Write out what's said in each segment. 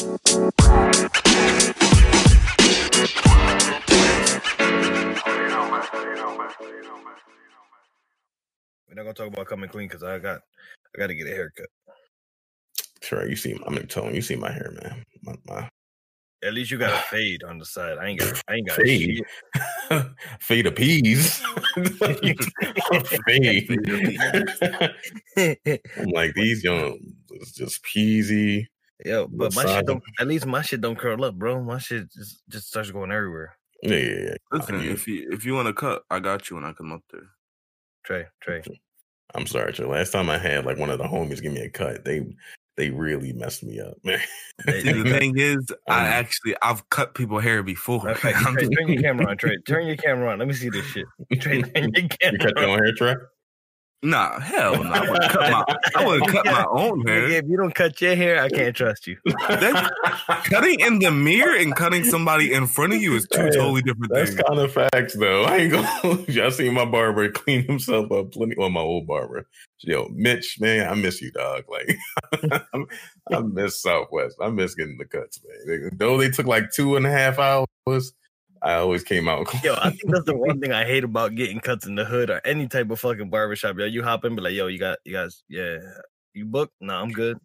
We're not gonna talk about coming clean because I got I got to get a haircut. Sure, you see, I'm in tone. You see my hair, man. My, my At least you got a fade on the side. I ain't got I ain't got fade, shit. fade of peas, fade. I'm like these young, it's just peasy. Yo, but my shit don't. At least my shit don't curl up, bro. My shit just just starts going everywhere. Yeah, yeah, yeah. Listen, you- if you if you want to cut, I got you when I come up there. Trey, Trey. I'm sorry, Joe. Last time I had like one of the homies give me a cut, they they really messed me up, man. The thing is, I actually I've cut people hair before. matter of fact, I'm Trey, just- turn your camera on, Trey. Turn your camera on. Let me see this shit. Trey, turn your you cut camera your on. own hair, Trey? Nah, hell no. I would cut my I would cut my own hair. if you don't cut your hair, I can't trust you. That- Cutting in the mirror and cutting somebody in front of you is two Yeah, totally different That's things. kind of facts, though. I ain't gonna. Y'all seen my barber clean himself up plenty. Well, my old barber, yo, Mitch, man, I miss you, dog. Like, I'm- I miss Southwest. I miss getting the cuts, man. They- though they took like two and a half hours, I always came out. Yo, I think that's the one thing I hate about getting cuts in the hood or any type of fucking barbershop. Yo, you hop in, be like, yo, you got, you guys, yeah, you booked? No, I'm good.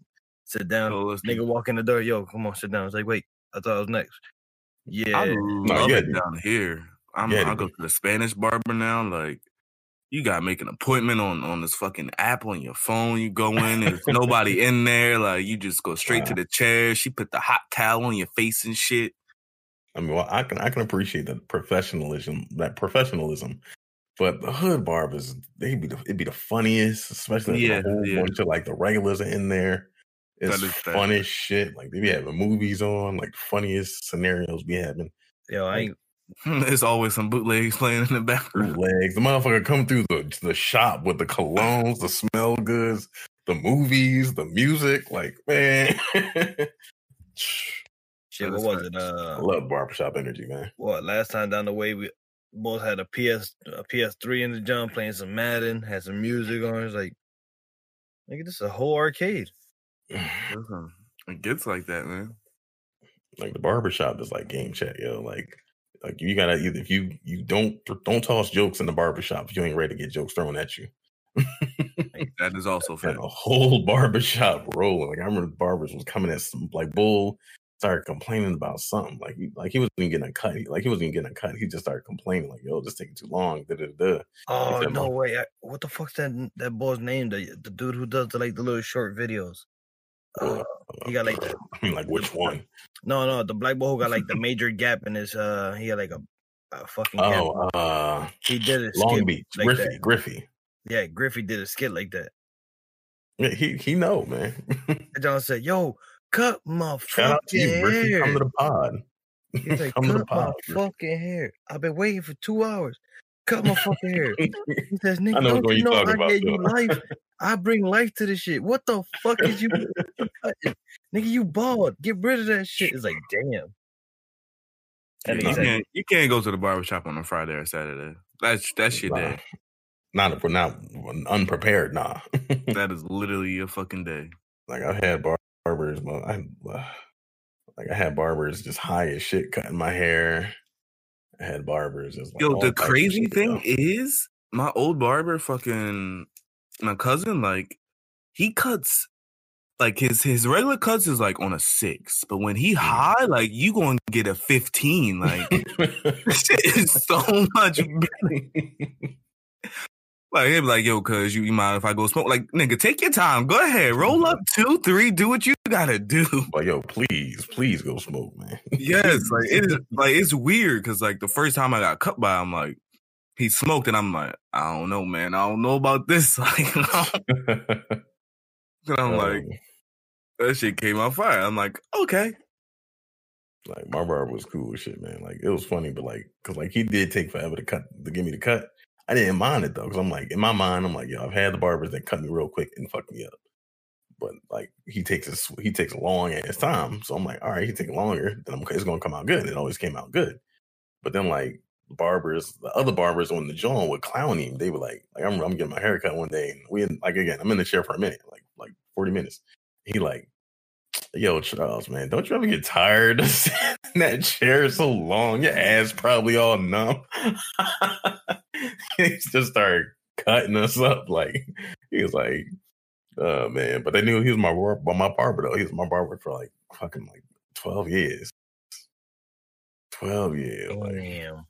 Sit down. So listen, Nigga walk in the door. Yo, come on, sit down. It's like, wait, I thought I was next. Yeah, I love you it down here. I'm you had I to go to the Spanish barber now. Like you gotta make an appointment on on this fucking app on your phone. You go in, and there's nobody in there. Like you just go straight to the chair. She put the hot towel on your face and shit. I mean, well, I can I can appreciate that professionalism, that professionalism, but the hood barbers, they be the, it'd be the funniest, especially Yeah, a whole yeah. bunch of like the regulars are in there. It's That is fact. fun shit. Like they be having movies on, like funniest scenarios be having. yo, I ain't. There's always some bootlegs playing in the background. Bootlegs. The motherfucker come through the the shop with the colognes, the smell goods, the movies, the music. Like man, Shit, what was it? facts. I Uh, love barbershop energy, man. what last time down the way we both had a PS a PS3 in the jump playing some Madden, had some music on. It's like, nigga, this is a whole arcade. Listen, it gets like that, man. like the barbershop is like game chat, yo. Like like you gotta either if you you don't don't toss jokes in the barbershop if you ain't ready to get jokes thrown at you. That is also fair. a whole barbershop rolling. Like I remember the barbers was coming at some like bull started complaining about something. Like he like he wasn't even getting a cut. He, like he wasn't getting a cut. He just started complaining, like, yo, this taking too long. Oh no way! I, what the fuck's that that boy's name? The the dude who does the like the little short videos. Uh, he got like the I mean, like which one? no no the black boy who got like the major gap in his uh he had like a, a fucking gap. Oh, uh he did a Long Beach. like Griffey. that. Griffey. Yeah, Griffey did a skit like that. Yeah, he he know, man. John said, "Yo, cut my Shout out to fucking you, Griffey. hair." Come to the pod. He's like, Come to the "Cut my pod. Fucking hair. I've been waiting for two hours. Cut my fucking hair." He says, "Nigga, I know don't what you you're know talking I about, gave you life? I bring life to this shit. What the fuck is you cutting? Nigga, you bald. Get rid of that shit." It's like, damn. And You he's like, can't, you can't go to the barbershop on a Friday or Saturday. That's that's your day. Not if we're not unprepared, nah. That is literally your fucking day. like I've had bar- barbers, well, I like I had barbers just high as shit cutting my hair. I had barbers just like Yo, the crazy thing is, my old barber, fucking my cousin, like he cuts like his his regular cuts is like on a six, but when he mm-hmm. high, like you gonna get a fifteen. Like shit is so much. Like he'd be like, "Yo, cuz you, you mind if I go smoke?" Like, nigga, take your time. Go ahead, roll up two, three, do what you gotta do. but yo, please, please go smoke, man. Yes, like it is like it's weird because like the first time I got cut by him, like he smoked, and I'm like, I don't know, man, I don't know about this. Like, and I'm like, Um, that shit came out fire. I'm like, okay, like my barber was cool shit, man. Like it was funny, but like, cause like he did take forever to cut to give me the cut. I didn't mind it though, cause I'm like in my mind, I'm like, yo, I've had the barbers that cut me real quick and fuck me up. But like he takes his he takes a long ass time, so I'm like, all right, he take longer, then I'm, it's gonna come out good. It always came out good. But then like barbers, the other barbers on the joint would clown him. They were like, like I'm I'm getting my haircut one day, and we like again, I'm in the chair for a minute, like like 40 minutes. He like Yo, Charles, man, don't you ever get tired of sitting in that chair so long? Your ass probably all numb. he just started cutting us up. Like he was like, oh man. But they knew he was my bar- my barber though. He was my barber for like fucking like 12 years. 12 years. Damn.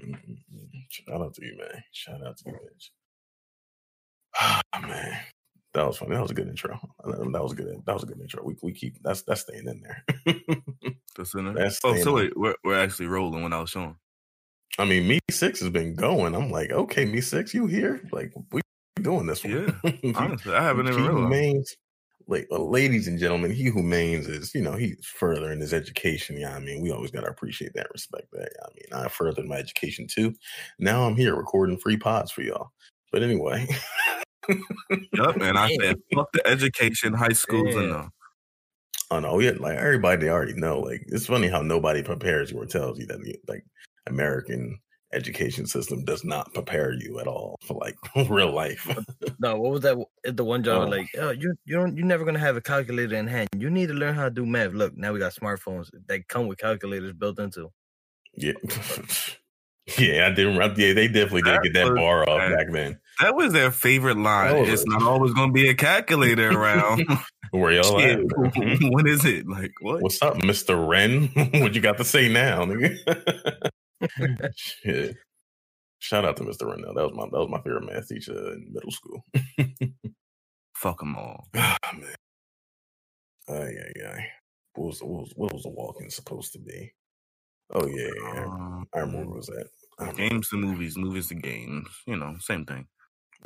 mm-mm-mm. shout out to you, man. Shout out to you, bitch. Oh, man. That was funny. That was a good intro. That was a good. That was a good intro. We we keep that's that's staying in there. That's in there. That's oh, so in. wait, we're, we're actually rolling when I was showing. I mean, me six has been going. I'm like, okay, me six, you here? Like we doing this one. Yeah, Honestly, I haven't he even who realized. mains, like, uh, ladies and gentlemen, he who mains is, you know, he's further in his education. Yeah, I mean, we always got to appreciate that, respect that. I mean, I furthered my education too. Now I'm here recording free pods for y'all. But anyway, Yep, and I said, fuck the education, high schools, and Yeah. uh, I know, yeah, like everybody already know. Like, it's funny how nobody prepares you or tells you that, like, American education system does not prepare you at all for like real life. No, what was that? Eh, the one job Oh. like, oh, you you don't you're never gonna have a calculator in hand. You need to learn how to do math. Look, now we got smartphones that come with calculators built into. yeah, yeah, I didn't. Yeah, they definitely did That get that bar off bad. back then. that was their favorite line. Oh. It's not always going to be a calculator around. Where y'all at? Mm-hmm. what is it? Like, what? What's up, Mister Wren? what you got to say now, nigga? Shit. Shout out to Mr. Though. That was my that was my favorite math teacher in middle school. Fuck them all. Oh, man. Ay ay ay. What was what was what was the walking supposed to be? Oh yeah, yeah. Um, I remember what was that. Games to movies, movies to games. You know, same thing.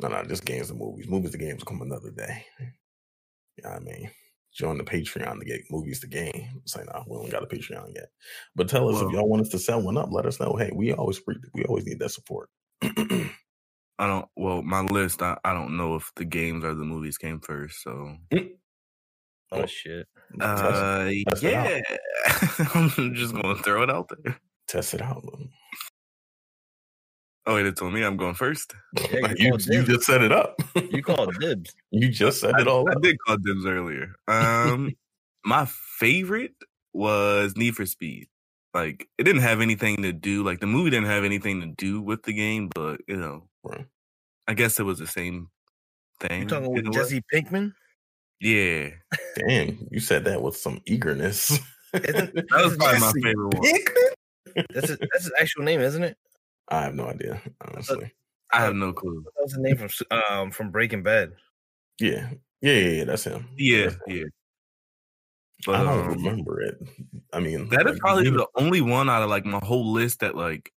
No, no, just games to movies. Movies to games come another day. Yeah, I mean, join the Patreon to get movies to game. Say no, we don't got a Patreon yet. But tell us Well- if y'all want us to set one up. Let us know. Hey, we always we always need that support. I don't. Well, my list. I, I don't know if the games or the movies came first. So, Oh shit. uh, test it out. yeah, I'm just gonna throw it out there. test it out. Oh, wait, it told me I'm going first. Yeah, you, called you dibs. just set it up. You called dibs. you just set I, it all I up. did call dibs earlier. Um, my favorite was Need for Speed. Like, it didn't have anything to do. Like, the movie didn't have anything to do with the game, but you know, Right. I guess it was the same thing. You talking with. Jesse Pinkman? Yeah, Damn, you said that with some eagerness. That was probably my favorite one. Pinkman? That's his, that's his actual name, isn't it? I have no idea, honestly. I have no clue. That was the name from um from Breaking Bad. Yeah. Yeah, yeah, yeah, that's him. Yeah, That's him. yeah. But I don't um, remember it. I mean, that is like, probably you- the only one out of like my whole list that like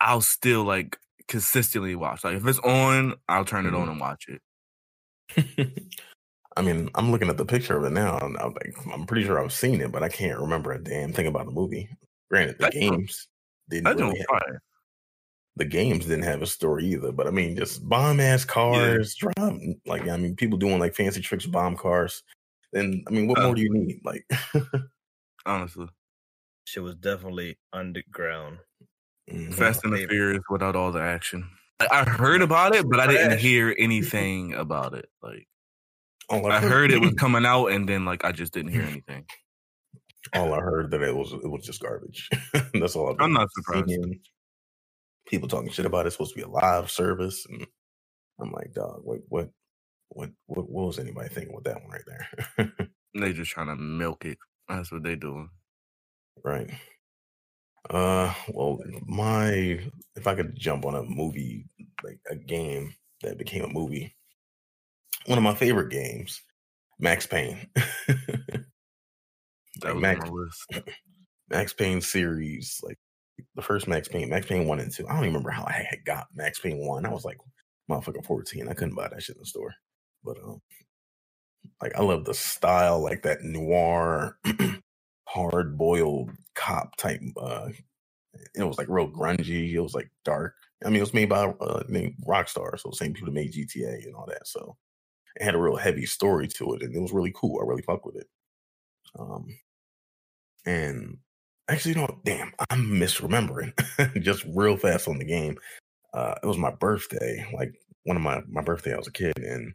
I'll still like consistently watch. Like if it's on, I'll turn it on Mhm. and watch it. I mean, I'm looking at the picture of it now, and I'm like, I'm pretty sure I've seen it, but I can't remember a damn thing about the movie. Granted, the That games didn't That really don't fire. The games didn't have a story either. But I mean, just bomb ass cars, drive like I mean, people doing like fancy tricks with bomb cars. Then I mean, what Uh, more do you need? Like, Honestly, Shit was definitely underground. mhm. Fast and the. Furious without all the action. I, I heard about it, but I didn't hear anything about it. Like all I heard it was coming out, and then like I just didn't hear anything. all I heard that it was it was just garbage. That's all I've I'm not surprised. seeing. People talking shit about it. It's supposed to be a live service, and I'm like, dog, wait, what, what, what, what was anybody thinking with that one right there? They just trying to milk it. That's what they doing. right. Uh, well, my if I could jump on a movie like a game that became a movie, one of my favorite games, Max Payne. That Like was Max, on my list. Max Payne series, like the first Max Payne, Max Payne one and two. I don't even remember how I had got Max Payne one. I was like motherfucking 14. I couldn't buy that shit in the store. But um like I love the style, like that noir, hard boiled cop type uh it was like real grungy, it was like dark. I mean it was made by uh named Rockstar, so same people that made GTA and all that. So it had a real heavy story to it, and it was really cool. I really fuck with it. Um and actually, you know, damn, I'm misremembering just real fast on the game. Uh, it was my birthday, like one of my my birthday. I was a kid, and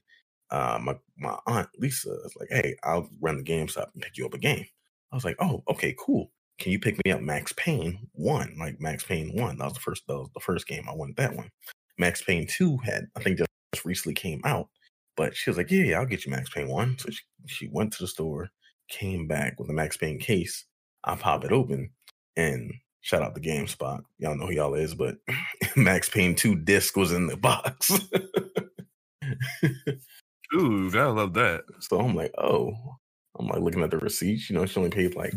uh, my my aunt Lisa was like, "Hey, I'll run the GameStop and pick you up a game." I was like, "Oh, okay, cool. Can you pick me up Max Payne one? Like Max Payne one. That was the first. That was the first game. I wanted that one. Max Payne two had I think just recently came out, but she was like, "Yeah, yeah, I'll get you Max Payne one." So she, she went to the store, came back with a Max Payne case. I pop it open, and shout out to GameStop. Y'all know who y'all is, but Max Payne two disc was in the box. Ooh, gotta love that. So I'm like, oh, I'm like looking at the receipts. You know, she only paid like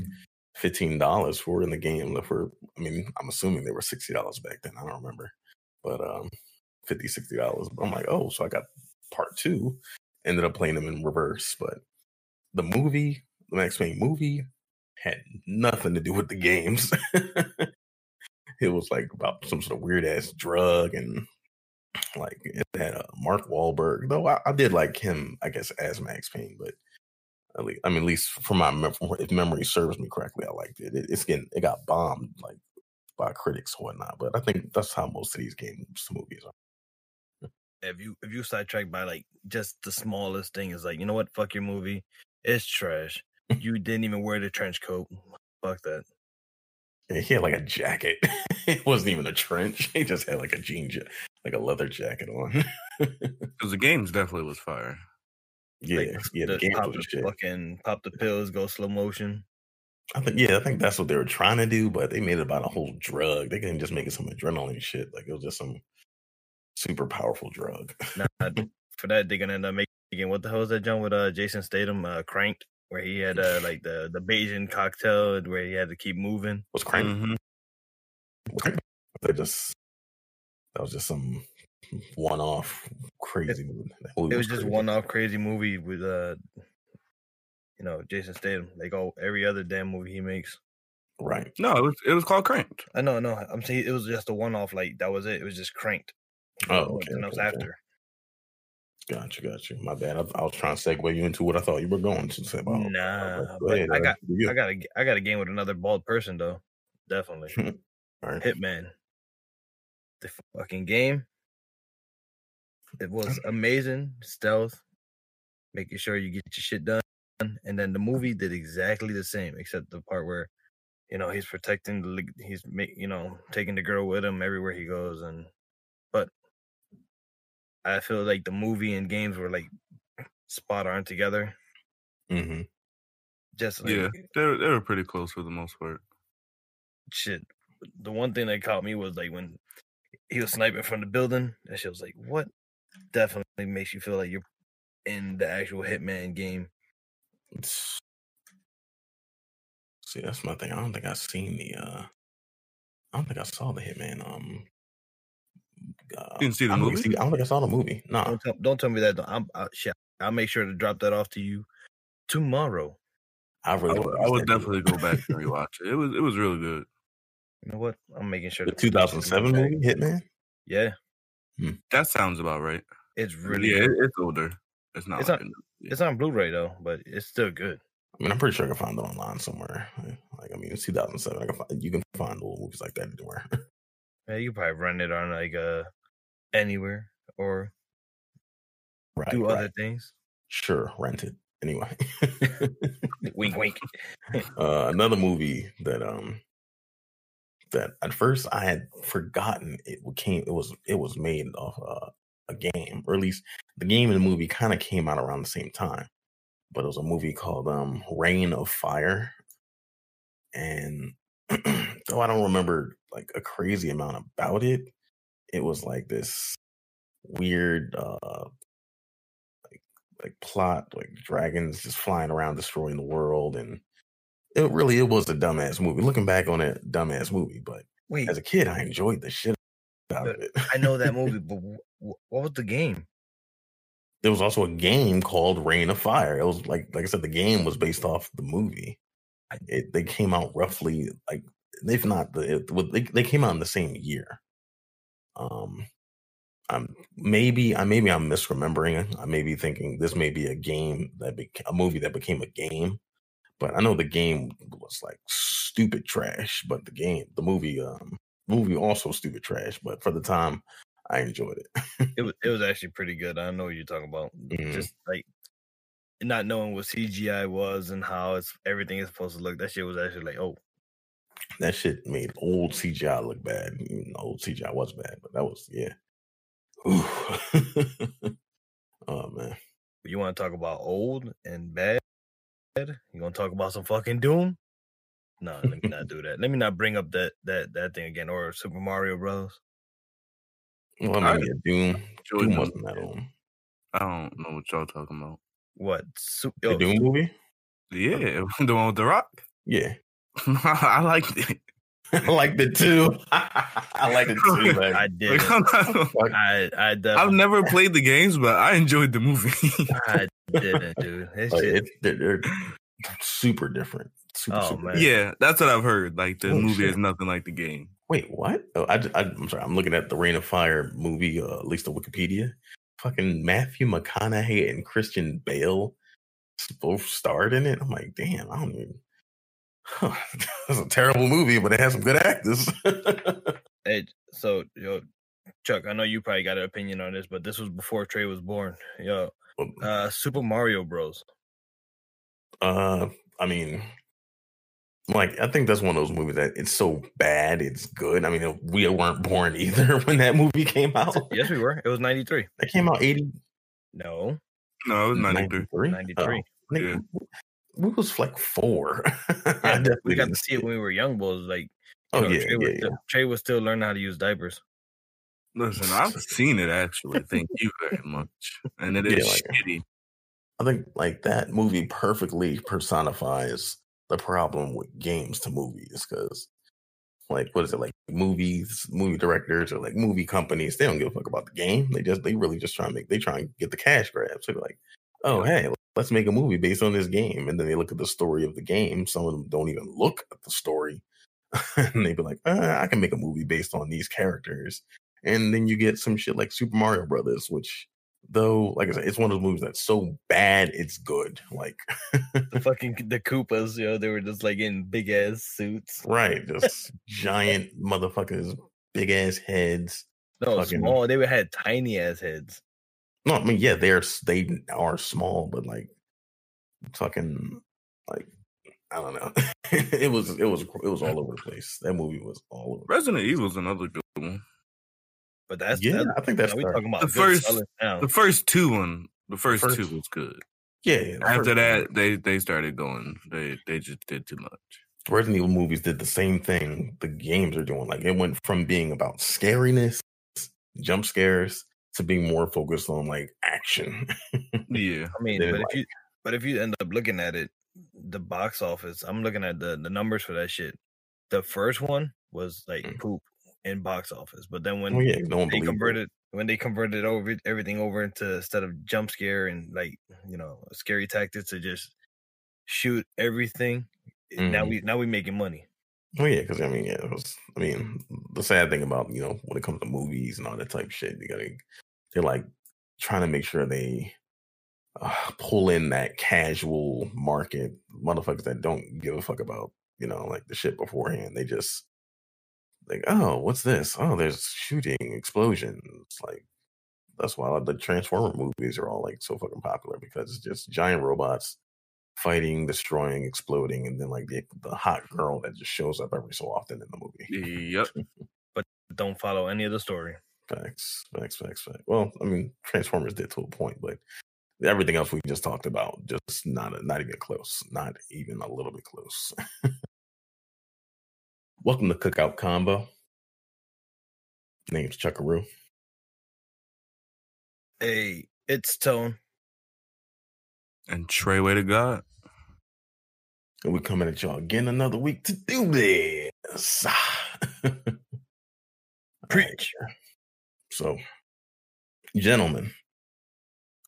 fifteen dollars for it in the game. For I mean, I'm assuming they were sixty dollars back then. I don't remember, but um, 50 60 dollars. I'm like, oh, so I got part two. Ended up playing them in reverse, but the movie, the Max Payne movie, had nothing to do with the games. it was like about some sort of weird ass drug and like it had a Mark Wahlberg. Though I, I, did like him, I guess, as Max Payne, but at least I mean, at least from my if memory serves me correctly, I liked it. it. It's getting it got bombed like by critics or whatnot, but I think that's how most of these games movies are. If you if you sidetracked by like just the smallest thing is like, you know what, fuck your movie. It's trash. You didn't even wear the trench coat. Fuck that. Yeah, he had like a jacket. it wasn't even a trench. He just had like a jean, ja- like a leather jacket on. Because the games definitely was fire. yeah, Like, yeah, the the, games pop was the shit. fucking pop the pills, go slow motion. I think, yeah, I think that's what they were trying to do, but they made it about a whole drug. They couldn't just make it some adrenaline shit. Like it was just some super powerful drug. Nah, for that they're gonna end up making what the hell is that John with uh Jason Statham uh cranked where he had uh like the the Beijing cocktail where he had to keep moving. Was crank? Mhm. was Crank- They just that was just some one-off crazy movie. Movie It was just one off crazy movie with uh you know Jason Statham like all every other damn movie he makes. right. No, it was it was called Cranked. I know, no, I'm saying it was just a one off like that was it. It was just cranked. Oh, There was okay, nothing okay, okay. after. Got you, got you. My bad. I, I was trying to segue you into what I thought you were going to say about. Nah, Go ahead, I uh, got. I got a I got a game with another bald person though. Definitely. Right. Hitman. The fucking game. It was amazing. Stealth. Making sure you get your shit done. And then the movie did exactly the same, except the part where, you know, he's protecting the he's you know, taking the girl with him everywhere he goes and I feel like the movie and games were like spot on together. hmm Just like Yeah, they were, they were pretty close for the most part. shit. The one thing that caught me was like when he was sniping from the building. That shit was like, what? Definitely makes you feel like you're in the actual Hitman game. It's, see, that's my thing. I don't think I've seen the. uh I don't think I saw the Hitman. Um, uh, You didn't see the I don't think I movie? see- I don't think I saw the movie. Nah, Don't tell, don't tell me that. though. I'm uh, shit. I'll make sure to drop that off to you tomorrow. I I really. would, I would definitely go back and rewatch it. It was it was really good. You know what? I'm making sure. the to put that shit in 2007 my bag. movie Hitman. Yeah, That sounds about right. it's really. yeah, good. it, it's older. It's not. It's like not- a- It's on Blu-ray though, but it's still good. I mean, I'm pretty sure I can find it online somewhere. Like, I mean, it's 2007. I can find, you can find old movies like that anywhere. Yeah, you can probably run it on like uh anywhere or right. do right. other things. Sure, rent it anyway. wink, wink. uh, another movie that um that at first I had forgotten it came it was it was made off uh, a game or at least the game and the movie kind of came out around the same time but it was a movie called um Reign of Fire and though I don't remember like a crazy amount about it it was like this weird uh like like plot like dragons just flying around destroying the world and it really it was a dumbass movie looking back on it dumbass movie but Wait, as a kid i enjoyed the shit out of it I know that movie, but wh- wh- what was the game? there was also a game called Reign of Fire. It was like like I said, the game was based off the movie. It they came out roughly like if not the it, they they came out in the same year. Um, I'm maybe I maybe I'm misremembering. I may be thinking this may be a game that became a movie that became a game, but I know the game was like stupid trash. But the game, the movie, um, movie also stupid trash. But for the time, I enjoyed it. It was it was actually pretty good. I know what you're talking about. Mhm. Just like not knowing what CGI was and how it's everything is supposed to look. That shit was actually like, oh, that shit made old CGI look bad. Even old CGI was bad, but that was yeah. Oh man. you want to talk about old and bad? You want to talk about some fucking Doom? No, let me not do that. Let me not bring up that that that thing again or Super Mario Bros. Well, I I mean, yeah, Doom. Doom wasn't that old. I don't know what y'all talking about. What? Su- The yo, Doom movie? Yeah, the one with the Rock. Yeah. I liked it. I liked it too. I liked it too, man. I did. I I I've never played the games, but I enjoyed the movie. I didn't, dude. This Like, shit, it's, they're, they're super different. Super, Oh, super man. yeah, that's what I've heard. Like the Holy movie shit. is nothing like the game. Wait, what? Oh, I, I, am sorry. I'm looking at the Reign of Fire movie, uh, at least the Wikipedia. Fucking Matthew McConaughey and Christian Bale both starred in it. I'm like, damn, I don't even. Huh. It's a terrible movie, but it has some good actors. Hey, so yo, Chuck, I know you probably got an opinion on this, but this was before Trey was born. Yo, uh, Super Mario Bros. uh, I mean, like, I think that's one of those movies that it's so bad, it's good. I mean, we weren't born either when that movie came out. Yes, we were. It was ninety three. That came out 80, No, No, it was 93. 93? 93. Oh, nigga, we was like four. I Yeah, definitely we got to see it when we were young boys. Like, you Oh know, yeah, Trey, yeah, was yeah. still, Trey was still learning how to use diapers. Listen, I've seen it actually. Thank you very much. And it is Yeah, is like- shitty. I think like that movie perfectly personifies the problem with games to movies because like what is it like movies movie directors or like movie companies they don't give a fuck about the game they just they really just try and make they try and get the cash grab so they're like oh hey let's make a movie based on this game and then they look at the story of the game some of them don't even look at the story and they be like uh, i can make a movie based on these characters and then you get some shit like super mario brothers which though like i said it's one of those movies that's so bad it's good like The fucking the Koopas, yo, know, they were just like in big ass suits. right just giant motherfuckers big ass heads No, Fucking- small. They were had tiny ass heads. No i mean yeah they're they are small but like fucking like i don't know it was it was it was all over the place that movie was all over Resident Evil's another good one. But that's yeah that, i think that's know, we fair. talking about The first- The first two one, the first, first- two was good. yeah, yeah After first- that, they they started going. They they just did too much. Resident Evil movies did the same thing the games are doing. Like it went from being about scariness, jump scares, to being more focused on like action. Yeah, I mean, but like- if you but if you end up looking at it, the box office, I'm looking at the the numbers for that shit. The first one was like Mm. poop in box office, but then when oh yeah, no they believed it. converted when they converted over everything over into instead of jump scare and like you know scary tactics to just shoot everything. Now Mhm. we now we making money. Oh yeah, because I mean, yeah, it was. I mean, the sad thing about you know when it comes to movies and all that type of shit, you gotta they're like trying to make sure they uh, pull in that casual market motherfuckers that don't give a fuck about you know like the shit beforehand. They just like, oh, what's this? Oh, there's shooting, explosions. Like that's why the Transformer movies are all like so fucking popular because it's just giant robots fighting, destroying, exploding, and then like the the hot girl that just shows up every so often in the movie. yep. But don't follow any of the story. Facts, facts, facts, facts. Well, I mean, Transformers did to a point, but everything else we just talked about, just not not even close, not even a little bit close. Welcome to Cookout Combo. Name's Chuckaroo. Hey, it's Tone. And Trey, way to God. And we're coming at y'all again another week to do this. Preach. So, gentlemen,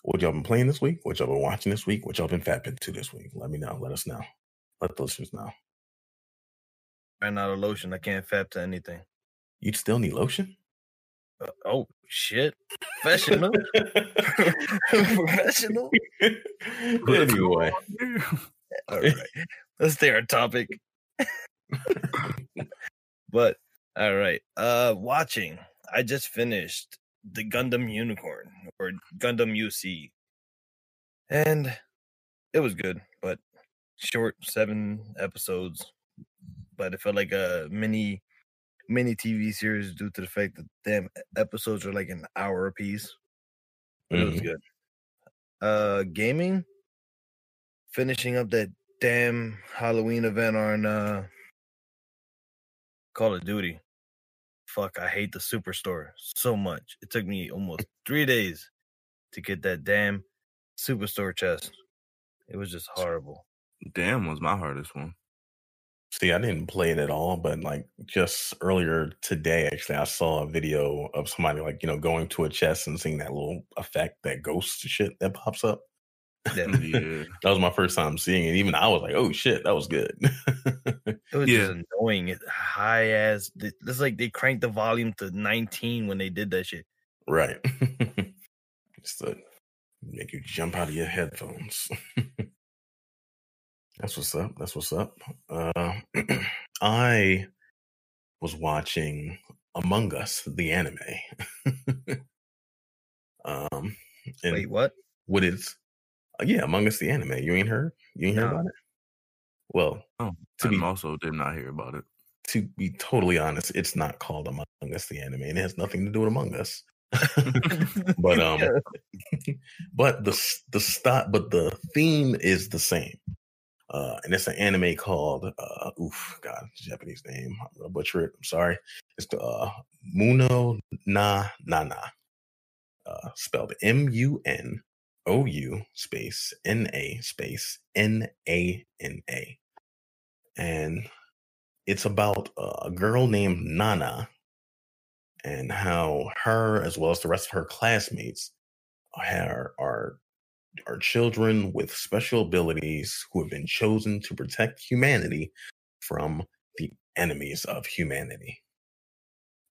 what y'all been playing this week? What y'all been watching this week? What y'all been fapping to this week? Let me know. Let us know. Let the listeners know. Ran out of lotion. I can't fap to anything. You still need lotion? Uh, oh shit! Professional. Professional. anyway, All right, let's stay on topic. but all right, uh, watching. I just finished the Gundam Unicorn or Gundam UC, and it was good, but short, seven episodes. But it felt like a mini mini TV series due to the fact that damn episodes are like an hour apiece. But it was Mhm. good. Uh gaming. Finishing up that damn Halloween event on uh Call of Duty. Fuck, I hate the superstore so much. It took me almost three days to get that damn superstore chest. It was just horrible. Damn was my hardest one. See, I didn't play it at all, but like just earlier today, actually, I saw a video of somebody like, you know, going to a chest and seeing that little effect, that ghost shit that pops up. Yeah. Yeah. That was my first time seeing it. Even I was like, oh shit, that was good. It was Yeah. just annoying. High as it's like they cranked the volume to 19 when they did that shit. right. Just to make you jump out of your headphones. That's what's up. That's what's up. Uh, I was watching Among Us, the anime. um, and Wait, what? what is? Uh, yeah, Among Us, the anime. You ain't heard? You ain't heard about it? Well, Oh, to I be also did not hear about it. to be totally honest, it's not called Among Us, the anime, and it has nothing to do with Among Us. but um, but the the stop, but the theme is the same. Uh, and it's an anime called uh, oof, God, Japanese name. I'm gonna butcher it. I'm sorry. It's the uh, Muno na na na, uh, spelled M U N O U space N A space N A N A, and it's about a girl named Nana and how her, as well as the rest of her classmates, are are are children with special abilities who have been chosen to protect humanity from the enemies of humanity.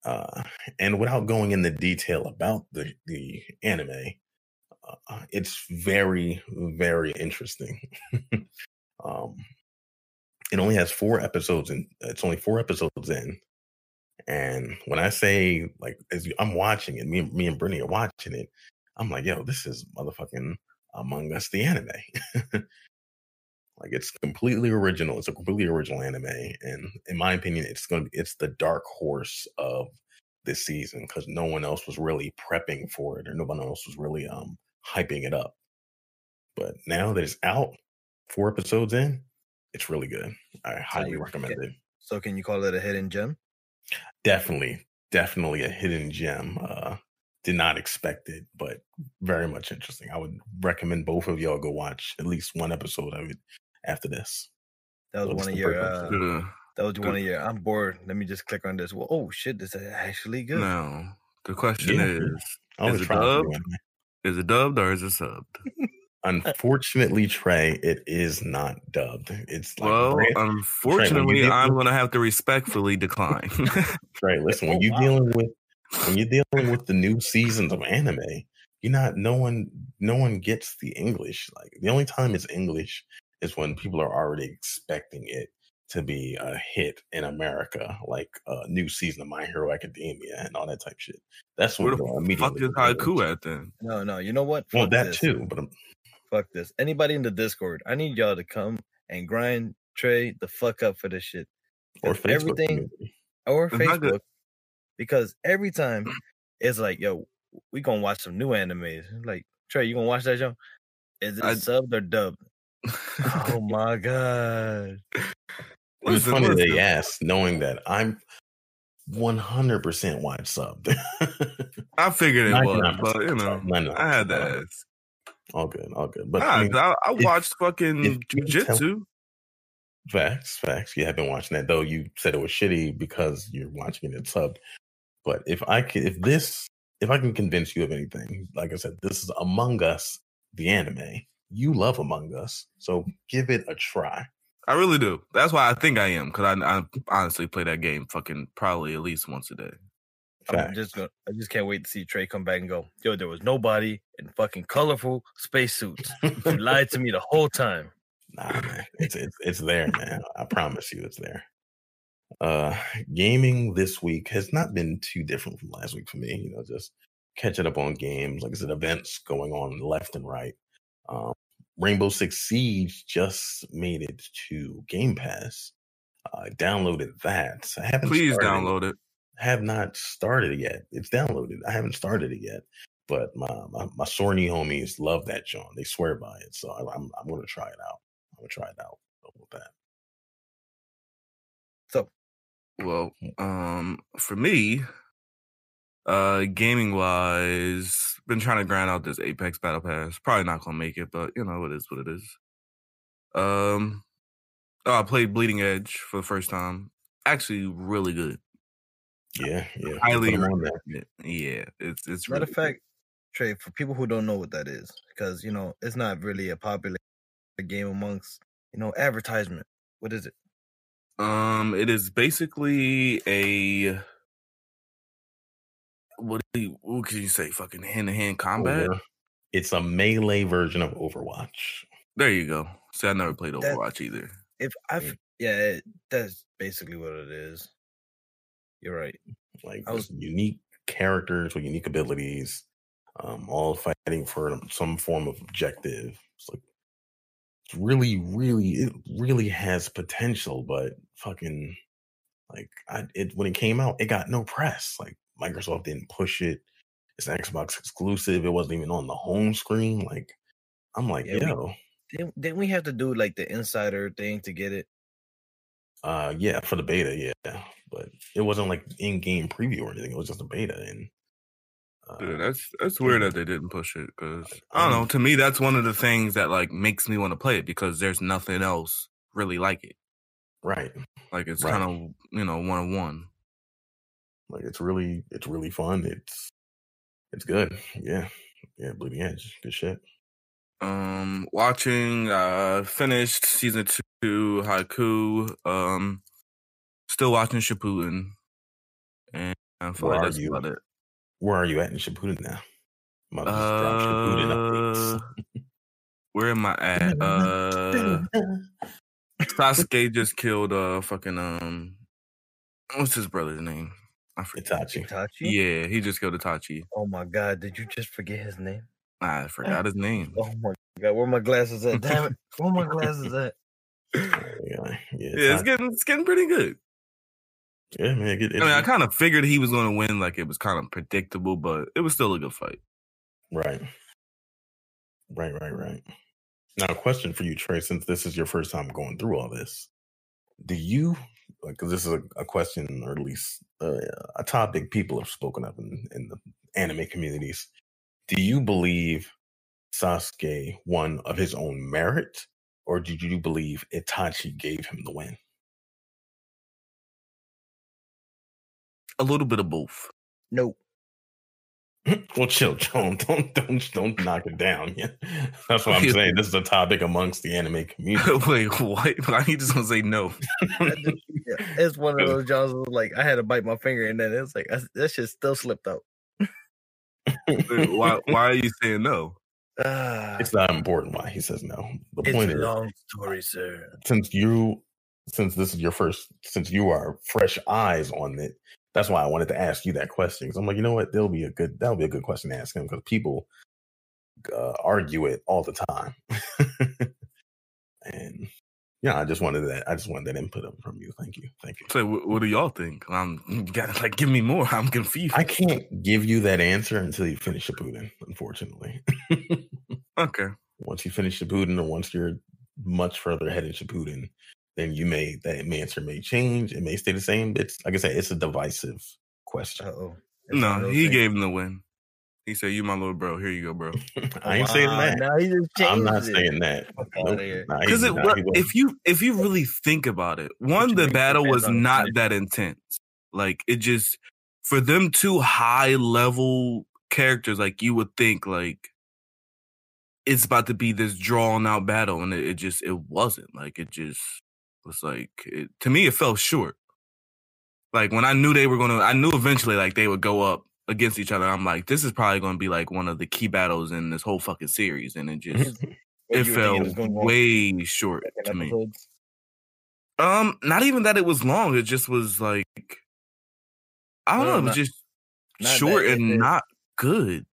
Uh, and without going into detail about the the anime, it's very very interesting. um, it only has four episodes, and it's only four episodes in. And when I say like, as you, I'm watching it, me, me and Brittany are watching it. I'm like, yo, this is motherfucking Among Us, the anime. like, it's completely original. It's a completely original anime, and in my opinion, it's gonna, it's the dark horse of this season because no one else was really prepping for it, or no one else was really um hyping it up. But now that it's out, four episodes in, it's really good. I highly you- recommend it. so can you call it a hidden gem? definitely definitely a hidden gem uh did not expect it but very much interesting i would recommend both of y'all go watch at least one episode of it after this That was Well, one of your. Uh, episode. That was good. one of your. I'm bored. Let me just click on this. Well, oh shit, this is actually good. now the question Yeah. is: I was Is it trying to dubbed? Is it dubbed or is it subbed? unfortunately trey it is not dubbed it's like well, brand- unfortunately, did I'm this- gonna have to respectfully decline. Trey, listen, when you're dealing with when you're dealing with the new seasons of anime, you're not no one no one gets the English. Like the only time it's English is when people are already expecting it to be a hit in America, like a new season of My Hero Academia and all that type shit. That's Where what the they'll fuck immediately is go to. Haikyuu at then? No, no. You know what? Well, that this. too, but I'm, Fuck this. Anybody in the Discord, I need y'all to come and grind Trey the fuck up for this shit. Or Facebook everything community. or It's. Facebook. Because every time it's like, yo, we gonna watch some new animes. Like, Trey, you gonna watch that show? Is it I- subbed or dubbed? oh my god. It was funny they asked, knowing that I'm 100% watch subbed. I figured it was, 99% but you know, 99% I had subbed. ask. all good, all good. But Nah, I mean, I, I watched fucking if tell- jujitsu. Facts, facts. You have been watching that though. You said it was shitty because you're watching it subbed. But if I can, if this, if I can convince you of anything, like I said, this is Among Us, the anime. You love Among Us, so give it a try. I really do. That's why I think I am because I, I honestly play that game fucking probably at least once a day. I'm just gonna I just can't wait to see Trey come back and go, yo, there was nobody in fucking colorful spacesuits. You lied to me the whole time. Nah, man, it's it's it's there, man. I promise you, it's there. Uh, gaming this week has not been too different from last week for me. You know, just catching up on games. Like I said, events going on left and right. Um, Rainbow Six Siege just made it to Game Pass. I downloaded that. I haven't. Please started download it. Have not started it yet. It's downloaded. I haven't started it yet. But my my, my Sorny homies love that John. They swear by it. So I, I'm I'm going to try it out. I'm going to try it out with that. So Well, um, for me, uh, gaming wise, been trying to grind out this Apex Battle Pass. Probably not gonna make it, but you know it is what it is. Um, oh, I played Bleeding Edge for the first time. Actually, really good. Yeah, yeah. Highly Put 'em on there. recommend it. Yeah, it's it's matter really of fact, Trey, for people who don't know what that is, because you know it's not really a popular game amongst you know advertisement. What is it? Um, it is basically a what do you, what can you say? Fucking hand to hand combat. Over- It's a melee version of Overwatch. There you go. See, I never played That- Overwatch either. If I've yeah, it, that's basically what it is. You're right. Like I was- unique characters with unique abilities, um, all fighting for some form of objective. It's like it's really, really, it really has potential, but fucking like I it when it came out, it got no press. Like Microsoft didn't push it. It's an Xbox exclusive. It wasn't even on the home screen. Like I'm like, Yeah, we- yo, Didn't, didn't we have to do like the insider thing to get it? uh yeah, for the beta, yeah. But it wasn't like in-game preview or anything. It was just a beta and uh, Dude, that's that's weird yeah. that they didn't push it because I don't know. To me, that's one of the things that like makes me want to play it because there's nothing else really like it. right. Like it's Right. kind of you know one on one. Like it's really it's really fun. It's it's good. Yeah. Yeah, Bleeding Edge. Good shit. Um, watching, uh, finished season two Haikyuu. Um, still watching Shippuden, and I feel Where like that's you? about it. Where are you at in Shippuden now? I'm about to just drop Shippuden Uh, where am I at? Uh, Sasuke just killed uh fucking um, what's his brother's name? I forget. Itachi. Itachi? Yeah, he just killed Itachi. Oh my god, did you just forget his name? I forgot his name. Oh my god, where my glasses at? Damn it. Where my glasses at? Yeah, yeah, Yeah, it's getting it's getting pretty good. yeah man. It, I mean, I kind of figured he was going to win. Like it was kind of predictable, but it was still a good fight. right. Right, right, right. Now, a question for you, Trey, since this is your first time going through all this, do you, because this is a, a question, or at least uh, a topic people have spoken of in, in the anime communities, do you believe Sasuke won of his own merit, or did you believe Itachi gave him the win? A little bit of both. Nope. well, chill, Joan. Don't don't don't knock it down. Yeah, that's what I'm saying. This is a topic amongst the anime community. Wait, what? Why are you just gonna say no? Just- yeah, it's one of those jobs where, like I had to bite my finger and then it's like I, that shit still slipped out. Why? Why are you saying no? Ah, it's not important why he says no. The it's point a is, long story, sir. since you, since this is your first, since you are fresh eyes on it, that's why I wanted to ask you that question. Because I'm like, you know what, there'll be a good, that'll be a good question to ask him because people uh, argue it all the time. and yeah, I just wanted that. I just wanted that input from you. Thank you, thank you. So, what, what do y'all think? Um, you gotta like give me more. I'm confused. I can't give you that answer until you finish Shippuden, unfortunately. okay. once you finish Shippuden or once you're much further ahead in Shippuden, then you may that answer may change. It may stay the same. It's like I said, it's a divisive question. Oh. No, he gave him the win. He said, "You my little bro. Here you go, bro." I ain't saying that. Now he just changed I'm not it. saying that. Fuck Nope. Nah, Because nah, wa- he wasn't. if you if you really think about it, one the battle was not that intense. Like it just for them two high level characters, like you would think like it's about to be this drawn out battle, and it, it just it wasn't. Like it just was like it, to me, it fell short. Like when I knew they were gonna, I knew eventually like they would go up against each other. I'm like, this is probably gonna be like one of the key battles in this whole fucking series, and it just it fell gonna way short to me. Um, not even that it was long. It just was like I don't No, know. It was not- just short and it- it- not good.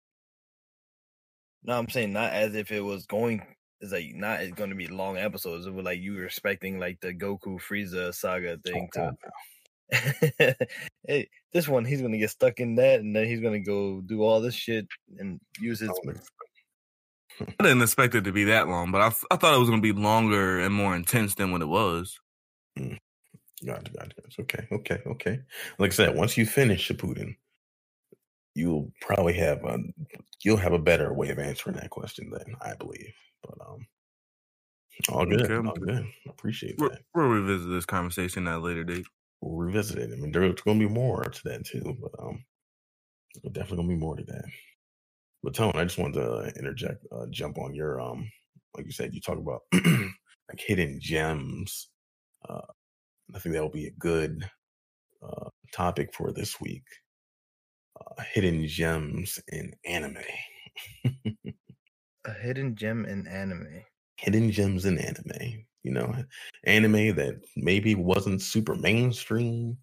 No, I'm saying not as if it was going. It's like not it's going to be long episodes. It was like you were expecting like the Goku Frieza saga thing Oh, to. hey, this one he's gonna get stuck in that, and then he's gonna go do all this shit and use his. I didn't expect it to be that long, but I, I thought it was going to be longer and more intense than what it was. Mm. Gotcha, gotcha. It's okay, okay, okay. Like I said, once you finish Shippuden, you'll probably have a you'll have a better way of answering that question then, I believe. But um, all good, Okay. all good. Appreciate We'll, that. we'll revisit this conversation at a later date. We'll revisit it. I mean, there's going to be more to that too, but um, definitely going to be more to that. But Tone, I just wanted to interject, uh, jump on your um, like you said, you talk about like hidden gems. Uh, I think that will be a good uh, topic for this week. Uh, hidden gems in anime. A hidden gem in anime. hidden gems in anime. You know, anime that maybe wasn't super mainstream,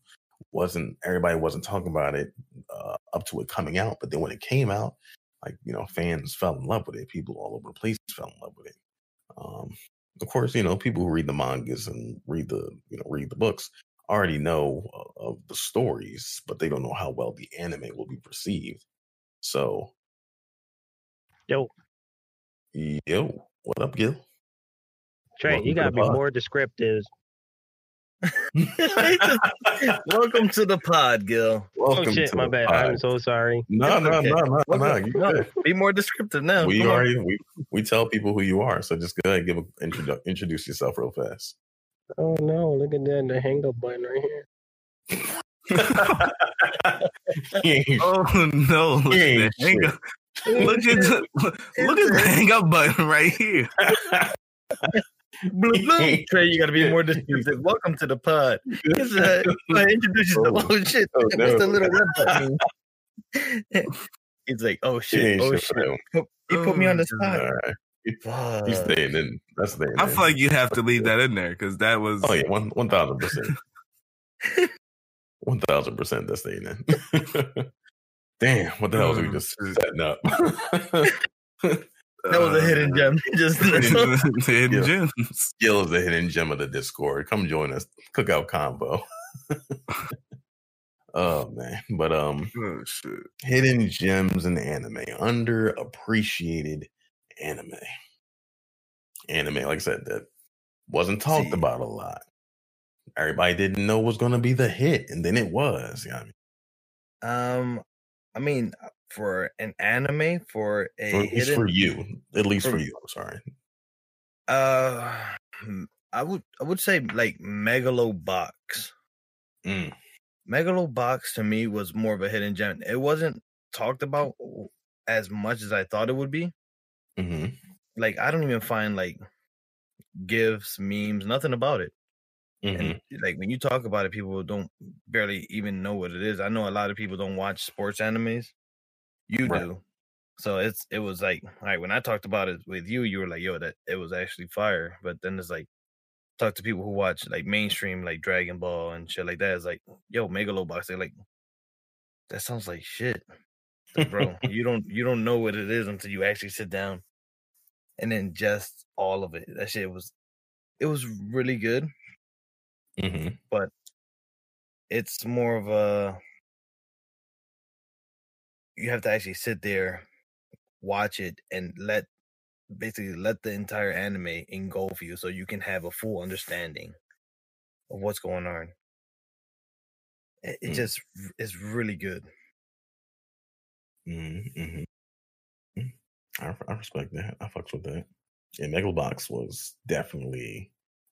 wasn't everybody wasn't talking about it uh, up to it coming out, but then when it came out, like you know, fans fell in love with it. People all over the place fell in love with it. Um, of course, you know, people who read the mangas and read the you know read the books already know uh, of the stories, but they don't know how well the anime will be perceived. So, Yo, yo, what up, Gil? Trey, Welcome you gotta be pod. more descriptive. Welcome to the pod, Gil. Oh Welcome shit, to my bad. pod. I'm so sorry. No, no, Okay. no, no, no. Welcome- You no, be more descriptive now. We Come on. already we we tell people who you are. So just go ahead and give a, introdu- introduce yourself real fast. Oh no, look at that the hang up button right here. Oh no! Look at ain't that hang up. Look at the, look at the hang up button right here. Bloop, bloop. Trey, you gotta be more descriptive. Welcome to the pod. Yes, uh, go ahead, introduce yourself. Oh. Oh, shit. Oh, What's no. the little red button? He's like, oh shit. Oh shit shit. He put me on the spot. All right. Fuck. He's staying in. That's staying I in. feel like you have to leave that in there because that was. Oh yeah, one one thousand percent. One thousand percent that's staying in. Damn, what the hell was we Oh, just setting up? That was a hidden gem. Just hidden, hidden Yeah. gems. Gil is the hidden gem of the Discord. Come join us. Cookout combo. oh man. But um Oh shit! hidden gems in anime, underappreciated anime. Anime, like I said, that wasn't talked See. about a lot. Everybody didn't know was gonna be the hit, and then it was. You know I mean? Um, I mean, for an anime, for a For, at least hidden, for you. At least for- for you. I'm sorry. uh, hmm, I would I would say like Megalobox. Mm, Megalobox to me was more of a hidden gem. It wasn't talked about as much as I thought it would be. Hmm Like I don't even find like gifs, memes, nothing about it. hmm And like when you talk about it, people don't barely even know what it is. I know a lot of people don't watch sports animes. You Right. do. So it's it was like, all right, when I talked about it with you, you were like, yo, that it was actually fire. But then it's like talk to people who watch like mainstream like Dragon Ball and shit like that. It's like, yo, Megalobox. They're like, that sounds like shit. Like, bro, you don't you don't know what it is until you actually sit down and then just all of it. That shit was it was really good. Hmm but it's more of a you have to actually sit there watch it and let basically let the entire anime engulf you so you can have a full understanding of what's going on. It, it Mm. just is really good. Hmm I, I respect that. I fucks with that. Yeah, Megalobox was definitely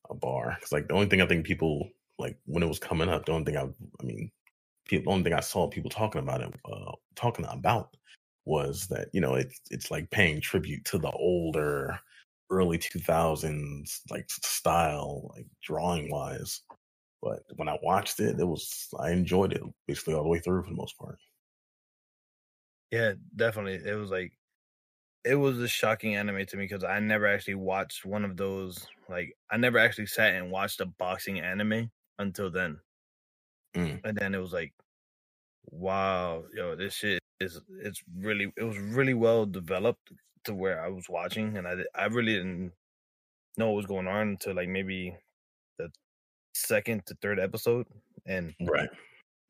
a bar because, like, the only thing I think people like when it was coming up, the only thing I, I mean, people, the only thing I saw people talking about it, uh, talking about was that you know it's it's like paying tribute to the older, early two thousands like style, like drawing wise. But when I watched it, it was I enjoyed it basically all the way through for the most part. yeah definitely it was like it was a shocking anime to me because i never actually watched one of those like i never actually sat and watched a boxing anime until then Mm. and then it was like wow yo this shit is it's really it was really well developed to where I was watching and I I really didn't know what was going on until like maybe the second to third episode and Right.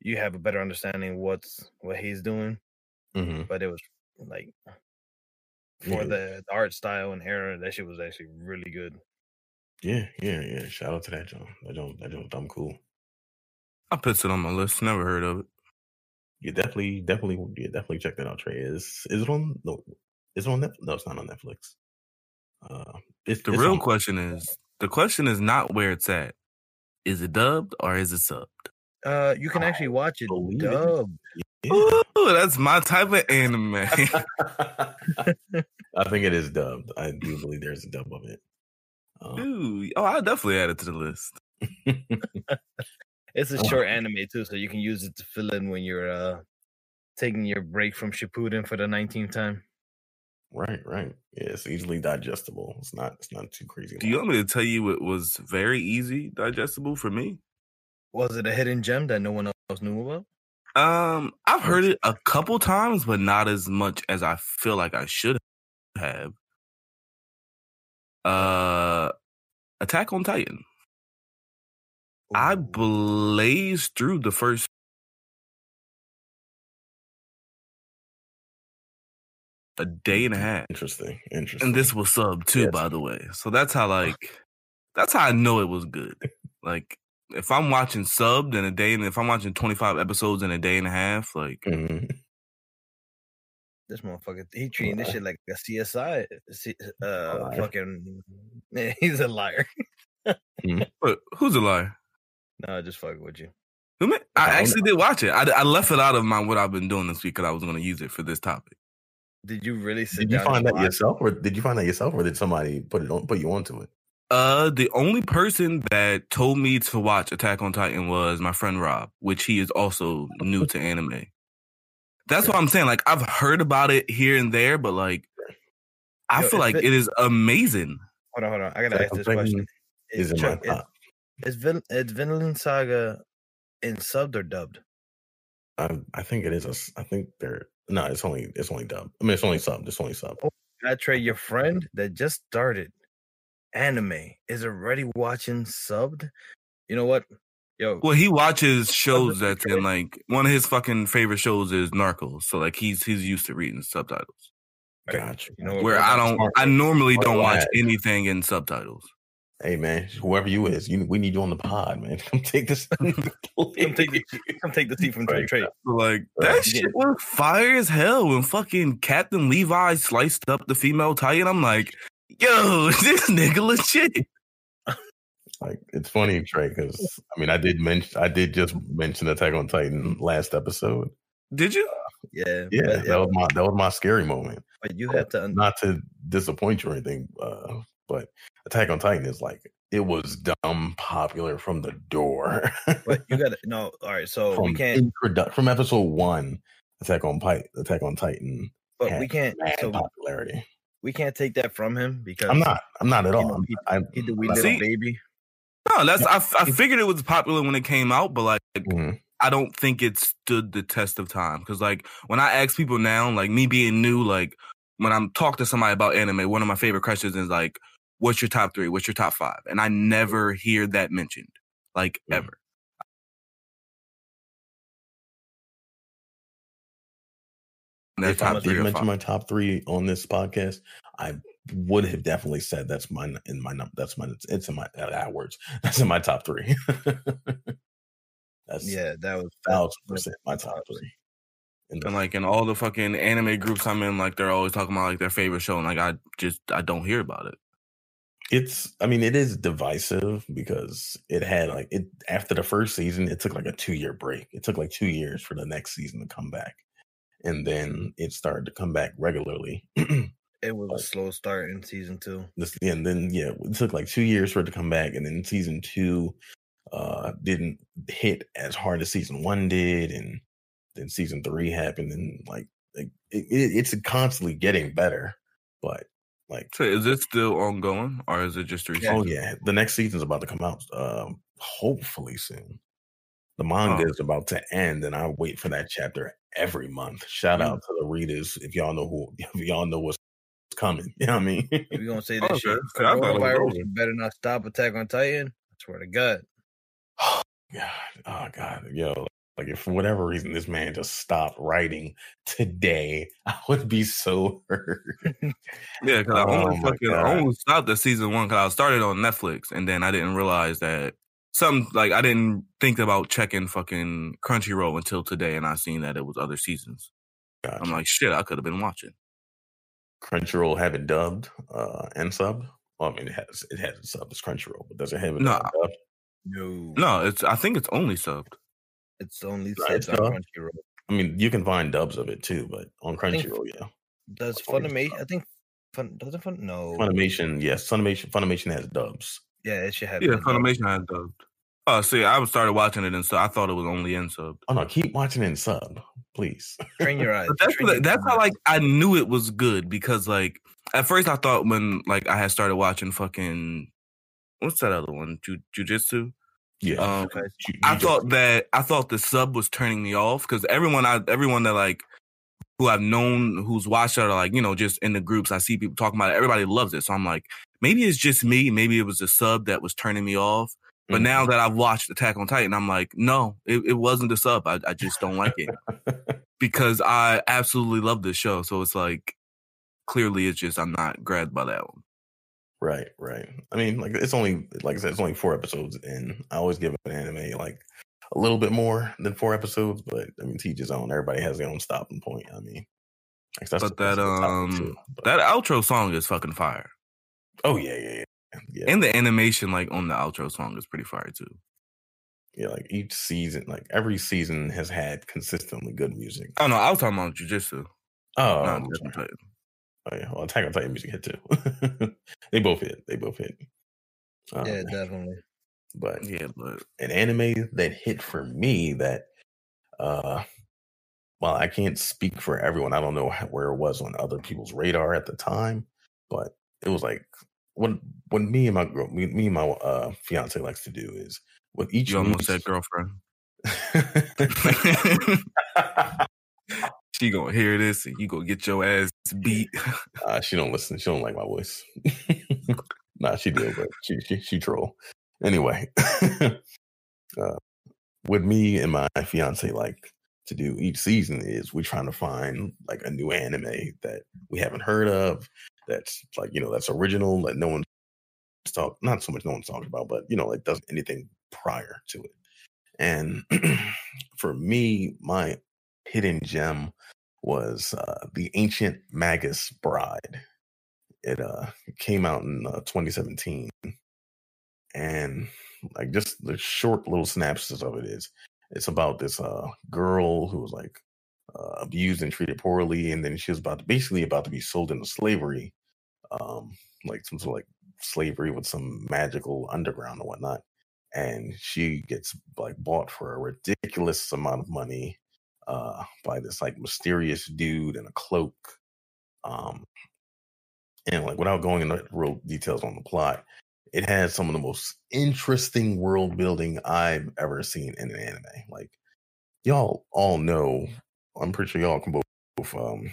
you have a better understanding what's what he's doing hmm but it was like for Yeah. the, the art style and era that shit was actually really good Yeah, yeah, yeah. Shout out to that John. That John, that John, dumb cool. I put it on my list. Never heard of it. You definitely, definitely, yeah, definitely check that out. Trey is is it on? No, is it on Netflix? No, it's not on Netflix. Uh, it's The it's real on- question is the question is not where it's at. Is it dubbed or is it subbed? uh you can actually watch it believe it. Dubbed Yeah. Ooh, that's my type of anime. I think it is dubbed. I do believe there's a dub of it. Um, Ooh, oh, I'll definitely add it to the list. It's a Oh. short anime too, so you can use it to fill in when you're uh taking your break from Shippuden for the 19th time. right, right. Yeah, it's easily digestible. It's not. It's not too crazy. Do you want me to tell you it was very easy digestible for me? Was it a hidden gem that no one else knew about? Um, I've heard it a couple times, but not as much as I feel like I should have. Uh, Attack on Titan. I blazed through the first a day and a half. Interesting. Interesting. And this was sub too, Yes. by the way. So that's how like that's how I know it was good. Like if I'm watching subbed in a day and if I'm watching 25 episodes in a day and a half, like Mhm. this motherfucker, he treating this shit like a CSI. Uh, Liar. fucking, he's a liar. but who's a liar? no, I just fucking with you. Who ma- I I don't actually did watch it. I, I left it out of my what I've been doing this week because I was going to use it for this topic. Did you really sit Did you find and that watch? yourself, or did you find that yourself, or did somebody put it on, put you onto it? Uh, the only person that told me to watch Attack on Titan was my friend Rob, which he is also new to anime. That's what I'm saying. Like I've heard about it here and there, but like I Yo, feel like it- it is amazing. Hold on, hold on. I gotta Attack ask this question. Is in my Chuck, top. Is Vin, is Vinland Saga in subbed or dubbed? I, I think it is. A, s- I think they're no. It's only. It's only dub. I mean, it's only sub. It's only sub. I trade your friend that just started anime is already watching subbed. You know what? Yo, Well, he watches shows that's in like one of his fucking favorite shows is Narcos, so like he's he's used to reading subtitles. Okay, Gotcha. you know? Where I don't, I normally don't watch lad. anything in subtitles. Hey man, whoever you is, you we need you on the pod, man. Come take this. Come take the come take the seat from Trey. Right. Trey. So, Like Right. that shit was fire as hell when fucking Captain Levi sliced up the female Titan. I'm like, yo, this nigga legit. Like it's funny, Trey, because I mean, I did mention, I did just mention Attack on Titan last episode. Did you? Yeah, Yeah, but, that was my that was my scary moment. but you have to. un- Not to disappoint you or anything, uh, but Attack on Titan is like it was dumb popular from the door. But you got to no. All right, so we can't. introdu- from episode one, Attack on Pi- Attack on Titan But we can't. So popularity. We can't take that from him because I'm not. I'm not at you all. know, I'm, he- I'm, He the wee little See- baby. No, that's I, I figured it was popular when it came out, but like Mhm. I don't think it stood the test of time. Cause like when I ask people now, like me being new, like when I'm talking to somebody about anime, one of my favorite questions is like, what's your top three? What's your top five? And I never hear that mentioned. Like Mhm. ever. Their if I did mention five. my top three on this podcast, I would have definitely said that's my in my that's my it's in my uh, that words that's in my top three. that's Yeah, that was thousand percent my top three. And And like in all the fucking anime groups I'm in, like they're always talking about like their favorite show, and like I just I don't hear about it. it's I mean it is divisive because it had like it after the first season it took like a two year break. It took like two years for the next season to come back, and then it started to come back regularly. it was a slow start in season two. this and then yeah it took like two years for it to come back and then season two uh didn't hit as hard as season one did and then season three happened and like, like it, it, it's constantly getting better but like So is it still ongoing, or is it just three oh yeah the next season's about to come out um hopefully soon The manga Oh. is about to end, and I wait for that chapter every month. Shout Mm. out to the readers if y'all know who if y'all know what's coming. You know what I mean? If you're gonna say this Okay. shit, See, I thought it was coronavirus, you better not stop Attack on Titan. I swear to God. God, oh God, yo, like if for whatever reason this man just stopped writing today, I would be so hurt. Yeah, because I Oh only my fucking I only stopped at season one because I started on Netflix and then I didn't realize that some like I didn't think about checking fucking Crunchyroll until today and I seen that it was other seasons. I'm like, shit, I could have been watching. Crunchyroll have it dubbed uh, and subbed. Well, I mean, it has it has it subbed as Crunchyroll, but does it have it No. dubbed? No, No, it's I think it's only subbed. it's only No, set it's on not. Crunchyroll. I mean, you can find dubs of it too, but on think- Crunchyroll, yeah. Does That's only Funimation? sub. I think Fun doesn't Fun. No, Funimation, yes, Funimation. Funimation has dubs. Yeah, it should have. Yeah, been dubbed. Funimation had dubbed. Oh, see, I started watching it and so I thought it was only in sub. Oh no, keep watching it in sub, please. Train your eyes. That's train what, your that's how like I knew it was good because like at first I thought when like I had started watching fucking what's that other one Ju- jujitsu. Yeah, Um, Okay. You- you I thought that I thought the sub was turning me off because everyone I everyone that like who I've known who's watched it are like you know just in the groups I see people talking about it. Everybody loves it, so I'm like maybe it's just me. Maybe it was the sub that was turning me off. But Mhm. now that I've watched Attack on Titan, I'm like, no, it, it wasn't the sub. I, I just don't like it because I absolutely love this show. So it's like clearly it's just I'm not grabbed by that one. Right, right. I mean, like it's only like I said, it's only four episodes in. I always give an anime like a little bit more than four episodes, but I mean, teach his own. Everybody has their own stopping point. I mean, But that um too, but- that outro song is fucking fire. Oh yeah, yeah, yeah, yeah. And the animation like on the outro song is pretty fire too. yeah, like each season, like every season has had consistently good music. Oh no, I was talking about jujitsu. Oh, not I'm Attack on. Titan. oh yeah. Well, Attack on Titan music hit too. they both hit. They both hit. Um, Yeah, definitely. but Yeah, but an anime that hit for me that uh well i can't speak for everyone i don't know where it was on other people's radar at the time but it was like what what me and my girl me, me and my uh fiance likes to do is with each you almost said girlfriend. she gonna hear this and you gonna get your ass beat. uh, she don't listen she don't like my voice nah she do but she she, she troll anyway uh with me and my fiance like to do each season is we're trying to find like a new anime that we haven't heard of that's like you know that's original that no one's talk not so much no one's talking about but you know like does anything prior to it. And for me my hidden gem was uh, the ancient magus bride. It uh came out in uh, 2017 and like just the short little synopsis of it is it's about this uh girl who was like uh, abused and treated poorly and then she was about to basically about to be sold into slavery um like some sort of like slavery with some magical underground and whatnot and she gets like bought for a ridiculous amount of money uh by this like mysterious dude in a cloak um and like without going into real details on the plot it has some of the most interesting world building I've ever seen in an anime. Like y'all all know, I'm pretty sure y'all can both, um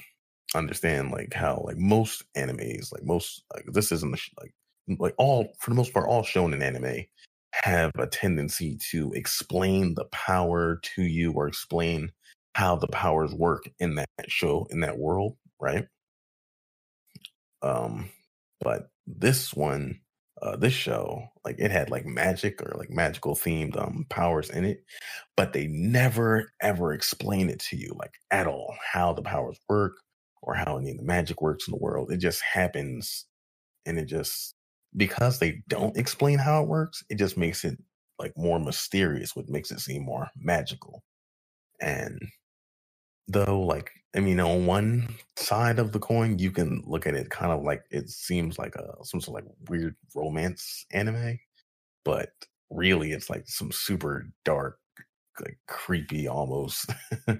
understand like how like most animes, like most like this isn't sh- like like all for the most part all shown in anime have a tendency to explain the power to you or explain how the powers work in that show in that world, right? Um but this one uh, this show, like it had like magic or like magical themed um powers in it, but they never ever explain it to you like at all how the powers work or how any of the magic works in the world. It just happens, and it just because they don't explain how it works, it just makes it like more mysterious, which makes it seem more magical. And though like i mean on one side of the coin you can look at it kind of like it seems like a some sort of like weird romance anime but really it's like some super dark like creepy almost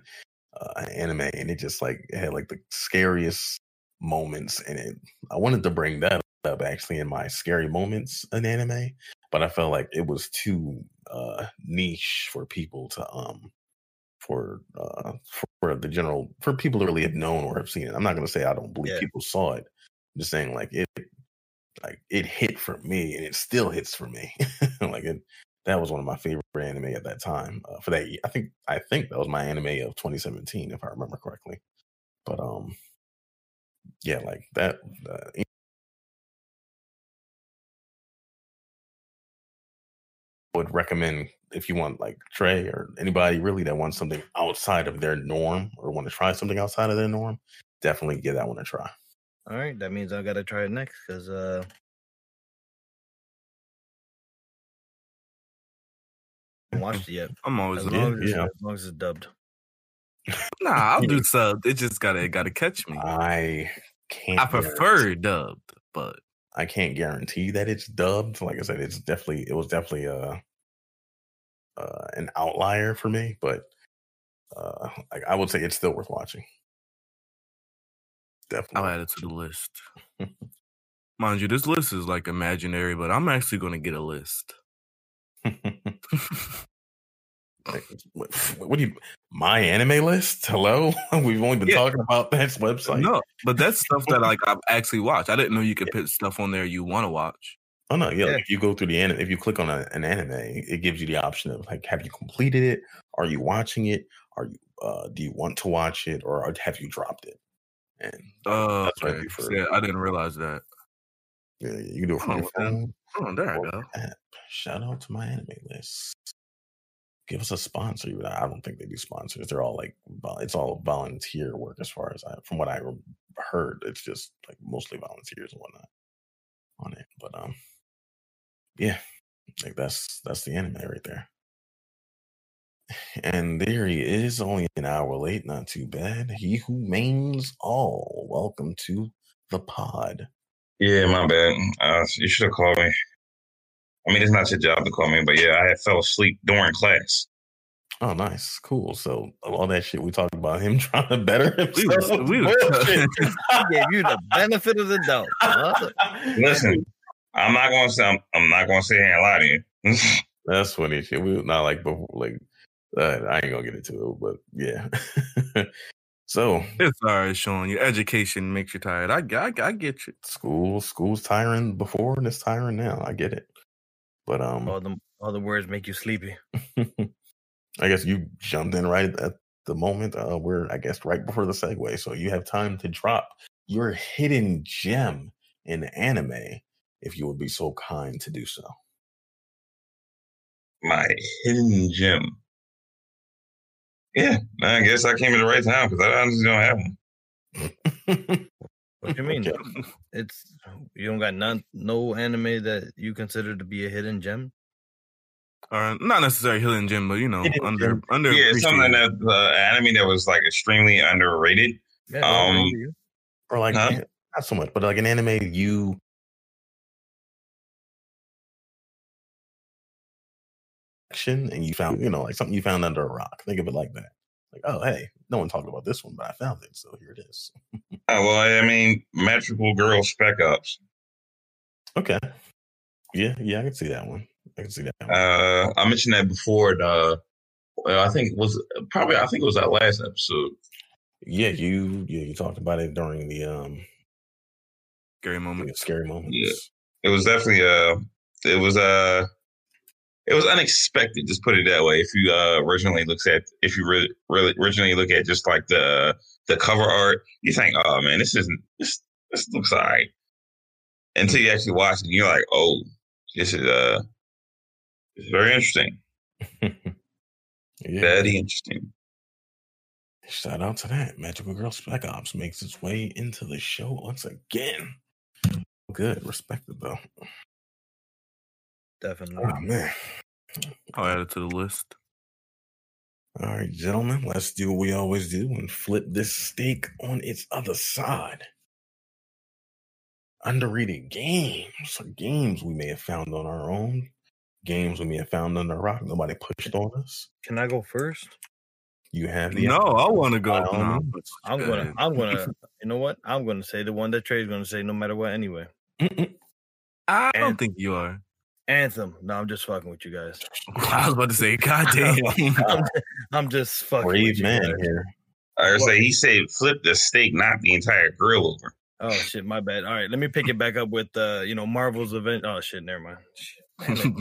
uh, anime and it just like it had like the scariest moments in it i wanted to bring that up actually in my scary moments in anime but i felt like it was too uh niche for people to um for uh for the general for people to really have known or have seen it. I'm not gonna say I don't believe Yeah. people saw it. I'm just saying like it like it hit for me and it still hits for me. like it that was one of my favorite anime at that time. Uh, for that, I think I think that was my anime of 2017, if I remember correctly. But um, yeah, like that. Uh, would recommend if you want like Trey or anybody really that wants something outside of their norm or want to try something outside of their norm, definitely give that one a try. All right, that means I gotta try it next because uh, watched it yet. I'm always As Yeah, long as, yeah. as long as it's dubbed. nah. I'll do sub. It just gotta gotta catch me. I can't. I guarantee- prefer dubbed, but I can't guarantee that it's dubbed. Like I said, it's definitely it was definitely a uh, an outlier for me, but uh, like I would say it's still worth watching. Definitely, I'll add it to the list. Mind you, this list is like imaginary, but I'm actually gonna get a list. Like, what, what do you? MyAnimeList? Hello, we've only been Yeah. talking about that website. no, but that's stuff that like I've actually watched. I didn't know you could put stuff on there you want to watch. Oh no, yeah. Yeah. Like if you go through the anime, if you click on a, an anime, it gives you the option of like, have you completed it? Are you watching it? Are you? Uh, do you want to watch it, or have you dropped it? And Oh, That's what I do for- Yeah, I didn't realize that. yeah, you can do it from Oh, your phone. Oh, there I go. app. Shout out to my anime list. Give us a sponsor. even I don't think they do sponsors. They're all like it's all volunteer work as far as I from what I heard. It's just like mostly volunteers and whatnot on it. But um, yeah, like that's that's the anime right there. And there he is, only an hour late. Not too bad. He who mains all. Welcome to the pod. Yeah, my bad. Uh, you should have called me. I mean, it's not your job to call me, but yeah, I had fell asleep during class. Oh, nice, cool. So all that shit we talked about him trying to better We himself. was- was we was- bullshit. I gave you the benefit of the doubt. huh? Listen, I'm not going to say I'm, I'm not going to sit here and lie to you. That's funny shit. We not like before, like uh, I ain't gonna get into it, but yeah. so It's all right, Sean. Your education makes you tired. I, I, I get you. school, school's tiring before and it's tiring now. I get it, but um, All the all the words make you sleepy. I guess you jumped in right at the moment. Uh, we're I guess right before the segue, so you have time to drop your hidden gem in anime, if you would be so kind to do so. My hidden gem. Yeah, I guess I came at the right time because I honestly don't have one. What do you mean? Okay. It's you don't got none no anime that you consider to be a hidden gem. Or not necessarily hidden gem, but you know, Hidden under gem. under Yeah, something that uh, anime that was like extremely underrated. Yeah, Um, or like Huh? not so much, but like an anime you action and you found, you know, like something you found under a rock. Think of it like that. Like, oh hey, no one talked about this one, but I found it, so here it is. Uh, well, I mean, Magical Girl Spec Ops. Okay. Yeah, yeah, I can see that one. I can see that one. Uh, I mentioned that before. The, well, I think it was probably I think it was that last episode. yeah, you yeah, you talked about it during the um scary moment. scary moments. Yeah. It was definitely uh, it was uh, it was unexpected. Just put it that way. If you uh originally looks at if you really really originally look at just like the the cover art, you think, oh man, this isn't this this looks alright. Until you actually watch it, you're like, oh, this is uh, it's very interesting. yeah. Very interesting. Shout out to that. Magical Girl Spec Ops makes its way into the show once again. Good. Respected though. Definitely. Oh man. I'll add it to the list. All right, gentlemen, let's do what we always do and flip this steak on its other side. Underrated games or games we may have found on our own, games we may have found under a rock. Nobody pushed on us. Can I go first? You have the No, I want to go. No. I'm go gonna. I'm gonna you know what? I'm gonna say the one that Trey's gonna say no matter what anyway. I don't and- think you are. Anthem. No, I'm just fucking with you guys. I was about to say, God damn. I'm, I'm just fucking with Brave you man guys. here. I would say he said flip the steak, not the entire grill over. Oh shit, my bad. All right, let me pick it back up with uh, you know, Marvel's event. Oh shit, never mind. Shit.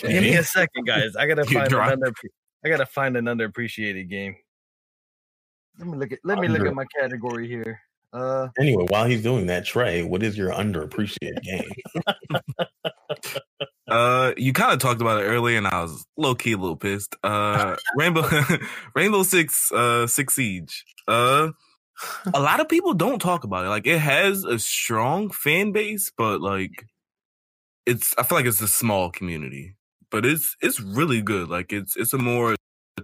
Give me a second, guys. I gotta find dry. another. I gotta find an underappreciated game. Let me look at. Let me look at my category here. Uh, Anyway, while he's doing that, Trey, what is your underappreciated game? Uh, you kind of talked about it earlier, and I was low key a little pissed. Uh, Rainbow, Rainbow Six, uh, Six Siege. Uh, a lot of people don't talk about it. Like, it has a strong fan base, but like, it's. I feel like it's a small community, but it's it's really good. Like, it's it's a more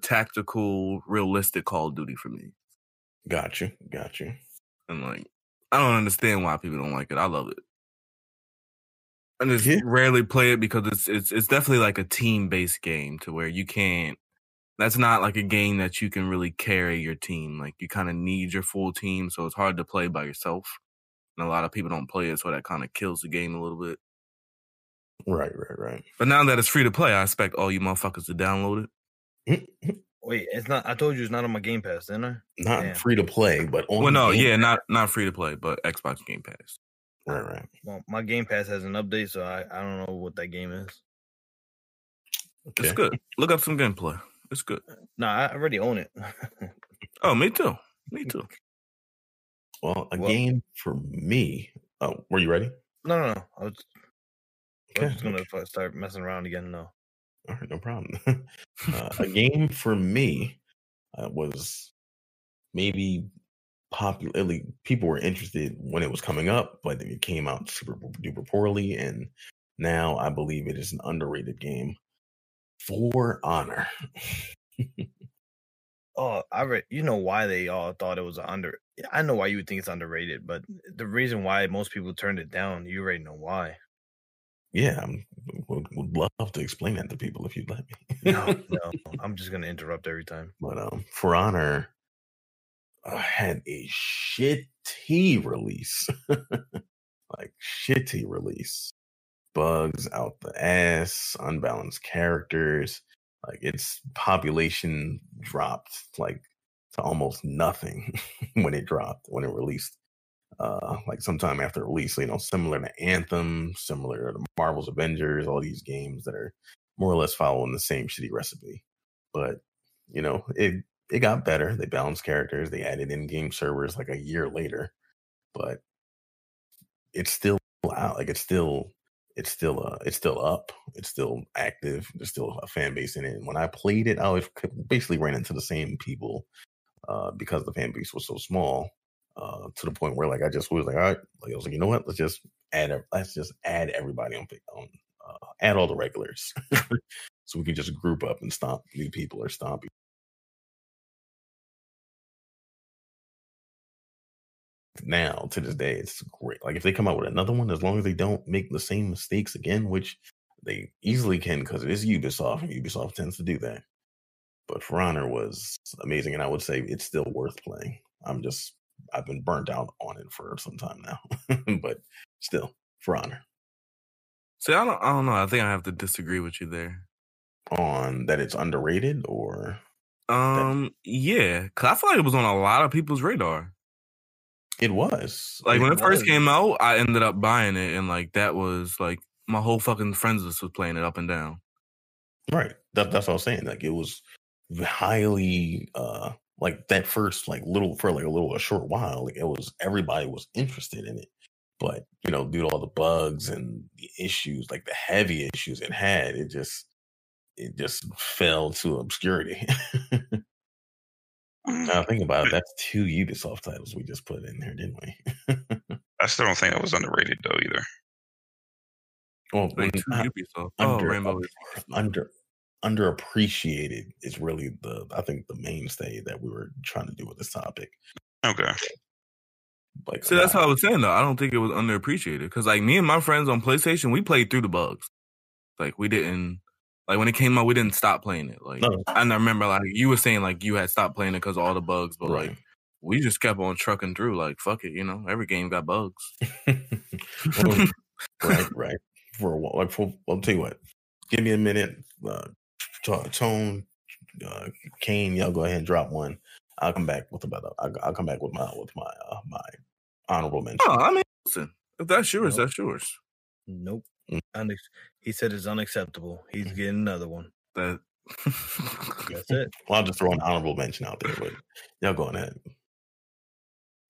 tactical, realistic Call of Duty for me. Got you. Got you. And like, I don't understand why people don't like it. I love it. I just Yeah. rarely play it because it's it's it's definitely like a team based game to where you can't. That's not like a game that you can really carry your team. Like you kind of need your full team, so it's hard to play by yourself. And a lot of people don't play it, so that kind of kills the game a little bit. Right, right, right. But now that it's free to play, I expect all you motherfuckers to download it. wait, it's not. I told you it's not on my Game Pass, didn't I? Not Damn. free to play, but on Well, no, Game- yeah, not not free to play, but Xbox Game Pass. Right, right. Well, my Game Pass has an update, so I, I don't know what that game is. Okay. It's good. Look up some gameplay. It's good. No, I already own it. Oh, me too. Me too. Well, a Well- game for me. Oh, were you ready? no, no, no. I was, I was just gonna fu- start messing around again. No. All right, no problem. uh, a game for me uh, was maybe popular. People were interested when it was coming up, but it came out super duper poorly, and now I believe it is an underrated game. For Honor. Oh, I read. You know why they all thought it was under. I know why you would think it's underrated, but the reason why most people turned it down, you already know why. yeah, I would, would love to explain that to people if you'd let me. No, no, I'm just gonna interrupt every time. But um, For Honor had a shitty release, like shitty release. Bugs out the ass, unbalanced characters. Like its population dropped like to almost nothing when it dropped when it released. Uh, like sometime after release, you know, similar to Anthem, similar to Marvel's Avengers, all these games that are more or less following the same shitty recipe. But you know, it it got better. They balanced characters. They added in-game servers like a year later, but it's still out. Like it's still it's still uh it's still up. It's still active. There's still a fan base in it. And when I played it, I basically ran into the same people uh because the fan base was so small. Uh, to the point where like I just was like, all right, like I was like, you know what? Let's just add, let's just add everybody on, on uh, add all the regulars, so we can just group up and stomp new people or stomp now to this day it's great like if they come out with another one as long as they don't make the same mistakes again which they easily can because it is ubisoft and ubisoft tends to do that but for honor was amazing and i would say it's still worth playing i'm just i've been burnt out on it for some time now but still for honor See, I don't, I don't know. I think I have to disagree with you there. on that it's underrated or Um, yeah, cause I feel like it was on a lot of people's radar. It was Like when it first came out, I ended up buying it, and like that was like my whole fucking friends list was playing it up and down. Right. That, that's what I was saying. Like it was highly uh like that first like little for like a little a short while, like it was everybody was interested in it. But you know, due to all the bugs and the issues, like the heavy issues it had, it just it just fell to obscurity. now think about it, that's two Ubisoft titles we just put in there, didn't we? I still don't think it was underrated though either. well, Like two not Ubisoft. Oh, under, Rainbow. under underappreciated is really the I think the mainstay that we were trying to do with this topic. Okay. Like See, that's how I was saying though. I don't think it was underappreciated because like me and my friends on PlayStation, we played through the bugs. Like we didn't like when it came out, we didn't stop playing it. Like No. and I remember like you were saying like you had stopped playing it because all the bugs, but right. like we just kept on trucking through. Like fuck it, you know, every game got bugs. Well, right, right. for a while. Like for I'll tell you what. Give me a minute. Uh, T- Tone, uh, Kane, y'all go ahead and drop one. I'll come back with about. I'll, I'll come back with my with my uh, my honorable mention. Oh, I mean, listen, if that's yours, Nope. that's yours. Nope. Mm. Unex- he said it's unacceptable. He's getting another one. That That's it. Well, I'll just throw an honorable mention out there, but y'all go ahead.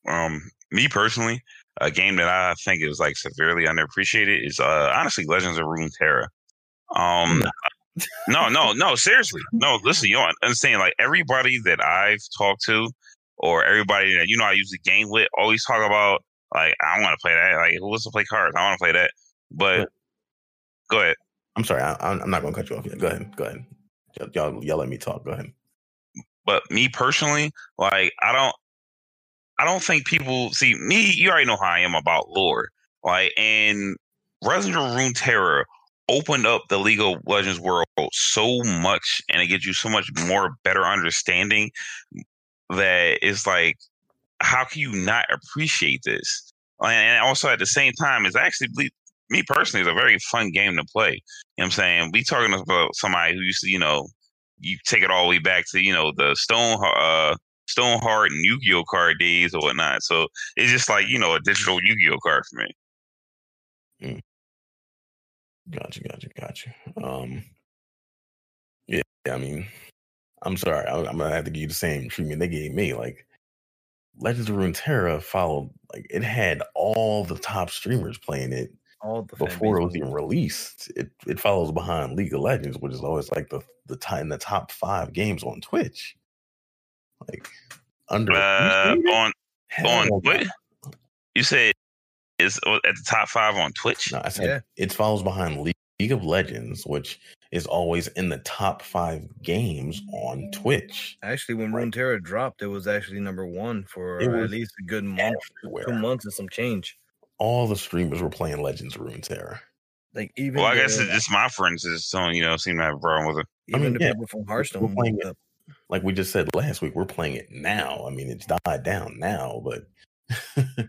Um, me personally, a game that I think is like severely underappreciated is uh honestly Legends of Runeterra. Um, no, no, no, seriously, no. Listen, you don't understand. Like everybody that I've talked to, or everybody that you know I use the game with, always talk about like I want to play that. Like who wants to play cards? I want to play that. But go ahead. I'm sorry, I, I'm I'm not gonna cut you off yet. Go ahead, go ahead. Y'all, y'all, y'all let me talk. Go ahead. But me personally, like I don't I don't think people see me, you already know how I am about lore. Like and Resident of Runeterra opened up the League of Legends world so much and it gives you so much more better understanding that it's like how can you not appreciate this? And also at the same time, it's actually me personally is a very fun game to play. You know what I'm saying? We talking about somebody who used to, you know, you take it all the way back to, you know, the Stone uh Stoneheart and Yu-Gi-Oh card days or whatnot. So it's just like, you know, a digital Yu-Gi-Oh card for me. Gotcha, gotcha, gotcha. Um, yeah, I mean, I'm sorry, I, I'm gonna have to give you the same treatment they gave me. Like, Legends of Runeterra followed, like, it had all the top streamers playing it before it was even released. It it follows behind League of Legends, which is always like the the top in the top five games on Twitch. Like under Uh, on Hell on no. what? You said it's at the top five on Twitch. No, I said Yeah. it follows behind League, League of Legends, which is always in the top five games on Twitch. Actually, when Right. Runeterra dropped, it was actually number one for It at least a good month, Everywhere. two months and some change. All the streamers were playing Legends of Runeterra. Like even Well, I guess the, it's just my friends is don't you know seem to have a problem with it. I even mean, the yeah, people from we're Hearthstone. playing uh, Like we just said last week, we're playing it now. I mean, it's died down now, but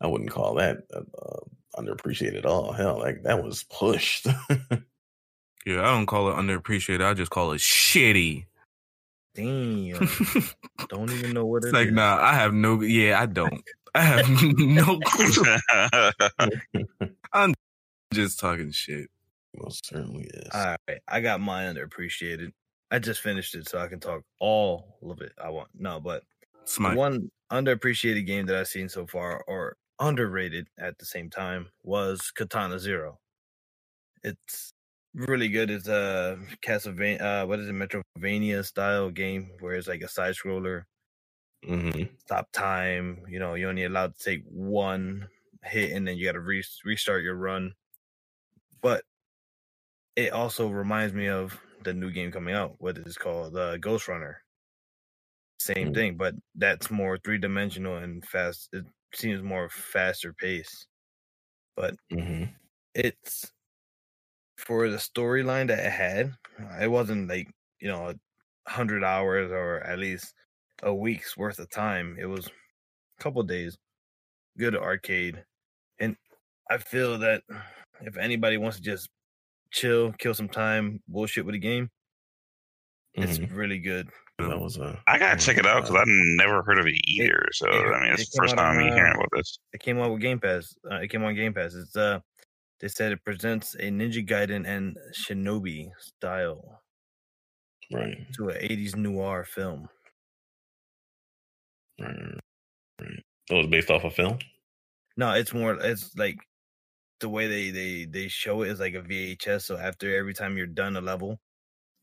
I wouldn't call that uh, uh, underappreciated at all. Hell, like that was pushed. yeah, I don't call it underappreciated. I just call it shitty. Damn, don't even know what It's it like, is. nah, I have no. Yeah, I don't. I have no clue. I'm just talking shit. Most certainly is. All right, I got mine underappreciated. I just finished it, so I can talk all of it I want. No, but the Smite. one underappreciated game that I've seen so far, or underrated at the same time, was Katana Zero. It's really good. It's a Castlevania, uh, what is it, Metroidvania style game where it's like a side scroller. Hmm Stop time. You know, you're only allowed to take one hit, and then you got to re- restart your run. But it also reminds me of the new game coming out. What is called uh, Ghostrunner. Same Mm. thing, but that's more three dimensional and fast. It seems more faster pace, but hmm it's for the storyline that it had. It wasn't like you know a hundred hours or at least a week's worth of time. It was a couple days. Good arcade, and I feel that if anybody wants to just chill, kill some time, bullshit with a game, it's Mhm. really good. That was a. I gotta check it out because uh, I've never heard of it either. So it- I mean, it it's the first out on, time me uh, hearing about this. It came out with Game Pass. Uh, it came on Game Pass. It's uh, they said it presents a Ninja Gaiden and Shinobi style right, to an '80s noir film. Right, right, right. That was based off a film. No, it's more. It's like the way they they they show it is like a VHS. So after every time you're done a level,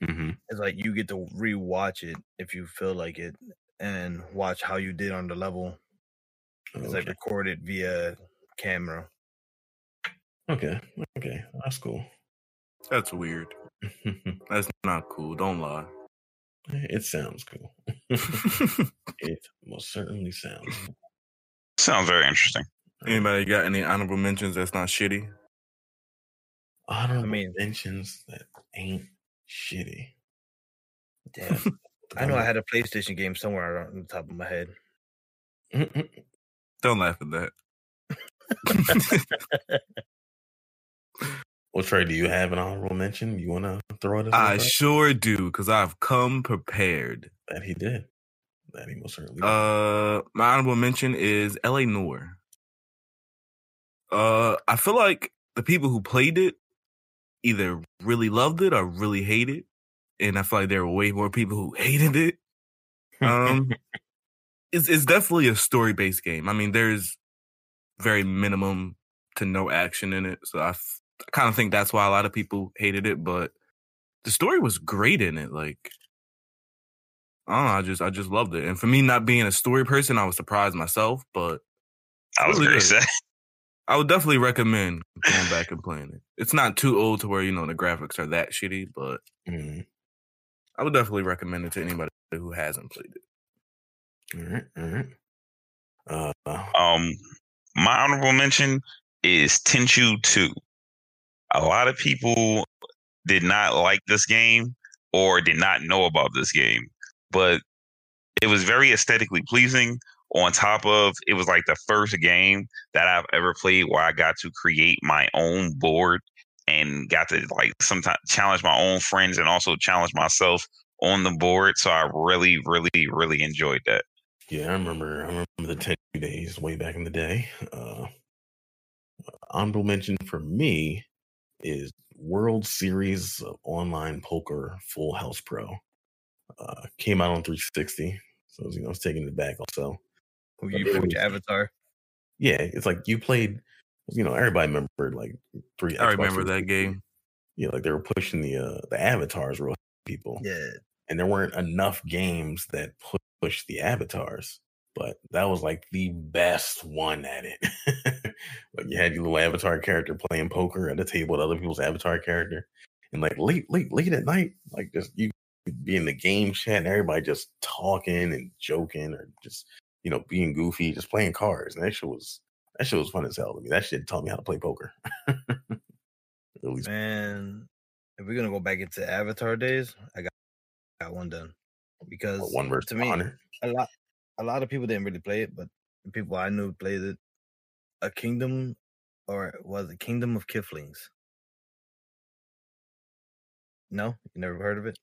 Mm-hmm. it's like you get to rewatch it if you feel like it, and watch how you did on the level. It's like recorded via camera. okay, okay, that's cool. That's weird. That's not cool. Don't lie. It sounds cool. it most certainly sounds. Cool. Sounds very interesting. Anybody got any honorable mentions that's not shitty? Honorable mean- mentions that ain't shitty. Damn, I know I had a PlayStation game somewhere on the top of my head. Don't laugh at that. Well, Trey, do you have an honorable mention? You want to throw it? I sure do, because I've come prepared. that he did. That he most certainly. did. Uh, my honorable mention is L.A. Noire. Uh, I feel like the people who played it either really loved it or really hated it, and I feel like there were way more people who hated it. Um, it's it's definitely a story based game. I mean, there's very minimum to no action in it, so I, f- I kind of think that's why a lot of people hated it. But the story was great in it. Like, I don't know, I just I just loved it. And for me, not being a story person, I was surprised myself. But I was Really very sad. I would definitely recommend going back and playing it. It's not too old to where you know the graphics are that shitty, but Mhm. I would definitely recommend it to anybody who hasn't played it. All right, all right. Uh, Um, my honorable mention is Tenchu 2. A lot of people did not like this game or did not know about this game, but it was very aesthetically pleasing. On top of it was like the first game that I've ever played where I got to create my own board and got to like sometimes challenge my own friends and also challenge myself on the board. So I really, really, really enjoyed that. yeah, I remember. I remember the ten days way back in the day. Uh, honorable mention for me is World Series of Online Poker Full House Pro. Uh, came out on 360, so you know, I was taking it back also. Who you your avatar? Yeah, it's like you played. You know, everybody remembered like three. I Xbox remember that game. Yeah, like they were pushing the uh the avatars real people. Yeah. and there weren't enough games that pu- pushed the avatars. But that was like the best one at it. like you had your little avatar character playing poker at a table with other people's avatar character, and like late, late, late at night, like just you be in the game chat and everybody just talking and joking or just you know being goofy, just playing cards. And that shit was that shit was fun as hell to me. That shit taught me how to play poker. Man, if we're gonna go back into Avatar days, I got got one done because one versus to me, a lot a lot of people didn't really play it, but the people I knew played it. A kingdom, or was it Kingdom of Keflings? No, you never heard of it.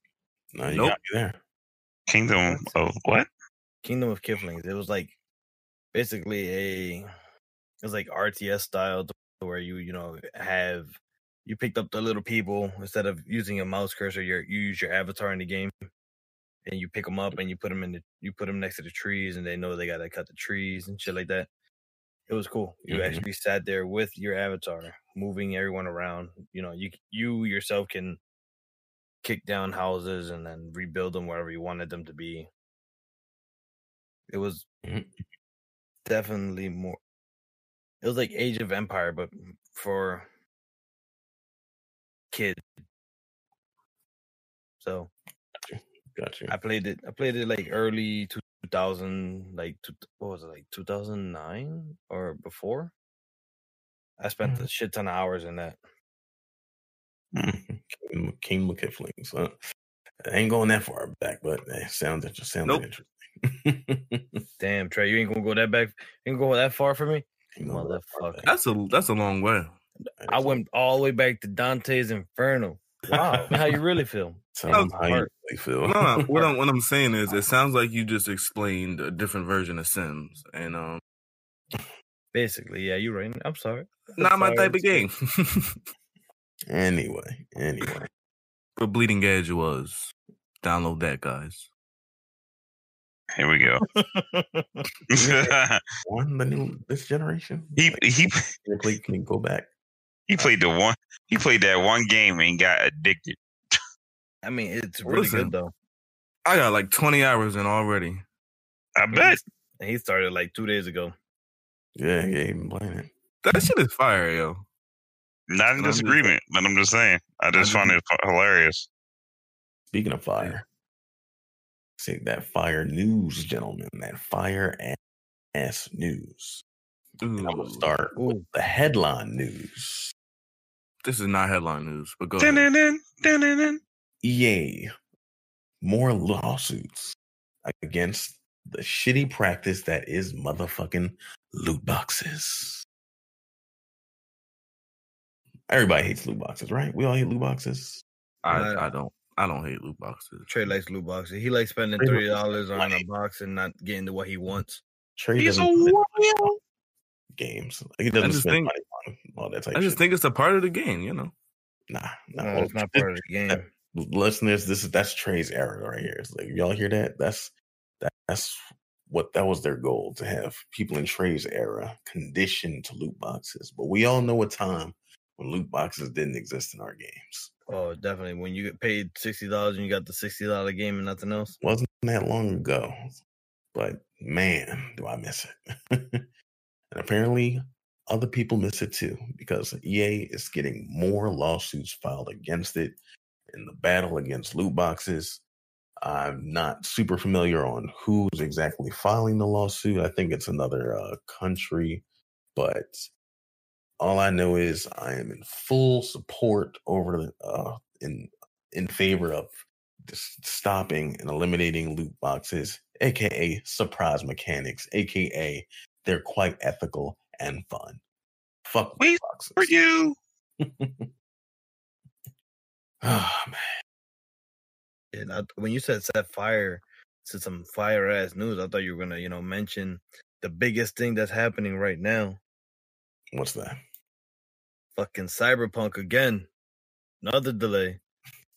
No, you Nope. got me there. Kingdom of what? Kingdom of Keflings. It was like basically a it was like RTS style where you you know have you picked up the little people instead of using a mouse cursor. You you use your avatar in the game, and you pick them up and you put them in the you put them next to the trees, and they know they gotta cut the trees and shit like that. It was cool. You Mhm. actually sat there with your avatar, moving everyone around. You know, you you yourself can kick down houses and then rebuild them wherever you wanted them to be. It was Mhm. definitely more. It was like Age of Empire, but for kids. So Got you. I played it. I played it like early two thousand, like two, what was it, like two thousand nine or before. I spent a shit ton of hours in that. King, King McKiflings. Huh? I ain't going that far back, but eh, sounds interesting. Sounds Nope. interesting. Damn, Trey, you ain't gonna go that back. You ain't gonna go that far for me, Ain't that motherfucker. That's a that's a long way. I went all the way back to Dante's Inferno. Wow, how you really feel? Sounds Oh, how you really feel. No, no, what I'm what I'm saying is, it sounds like you just explained a different version of Sims, and um, Basically, yeah, you're right. I'm sorry. I'm not my type of game. anyway, anyway. but Bleeding Edge was. Download that, guys. Here we go. On the new this generation. he Like, he can you can go back? He played the one he played that one game and got addicted. I mean, it's really Listen. good though. I got like 20 hours in already. I bet. And he started like two days ago. Yeah, yeah, even playing it. That shit is fire, yo. Not in disagreement, but I'm just saying. I just I'm find it hilarious. Speaking of fire, see that fire news, gentlemen. That fire ass news. And I'm gonna start with the headline news. This is not headline news, but go ahead. Dun-dun-dun, dun-dun-dun. EA, more lawsuits against the shitty practice that is motherfucking loot boxes. Everybody hates loot boxes, right? We all hate loot boxes. I, I don't I don't hate loot boxes. Trey likes loot boxes. He likes spending Trey thirty dollars on a box and not getting to what he wants. Trey He's a doesn't play games. Like, he doesn't spend think- money on all that type. I just shit. think it's a part of the game, you know. nah, nah. No, it's not this- part of the game. listeners, this is that's Trey's era right here. It's like y'all hear that? That's that, that's what that was their goal to have people in Trey's era conditioned to loot boxes. But we all know a time when loot boxes didn't exist in our games. Oh, definitely. When you get paid sixty dollars and you got the sixty dollar game and nothing else. Wasn't that long ago. But man, do I miss it. and apparently other people miss it too, because EA is getting more lawsuits filed against it in the battle against loot boxes. I'm not super familiar on who's exactly filing the lawsuit. I think it's another uh, country, but all I know is I am in full support over the uh, in in favor of stopping and eliminating loot boxes, aka surprise mechanics, aka they're quite ethical and fun. Fuck loot Wait boxes. For you. Oh, man. And I, when you said set fire to some fire ass news, I thought you were gonna, you know, mention the biggest thing that's happening right now. What's that? Fucking Cyberpunk again. Another delay.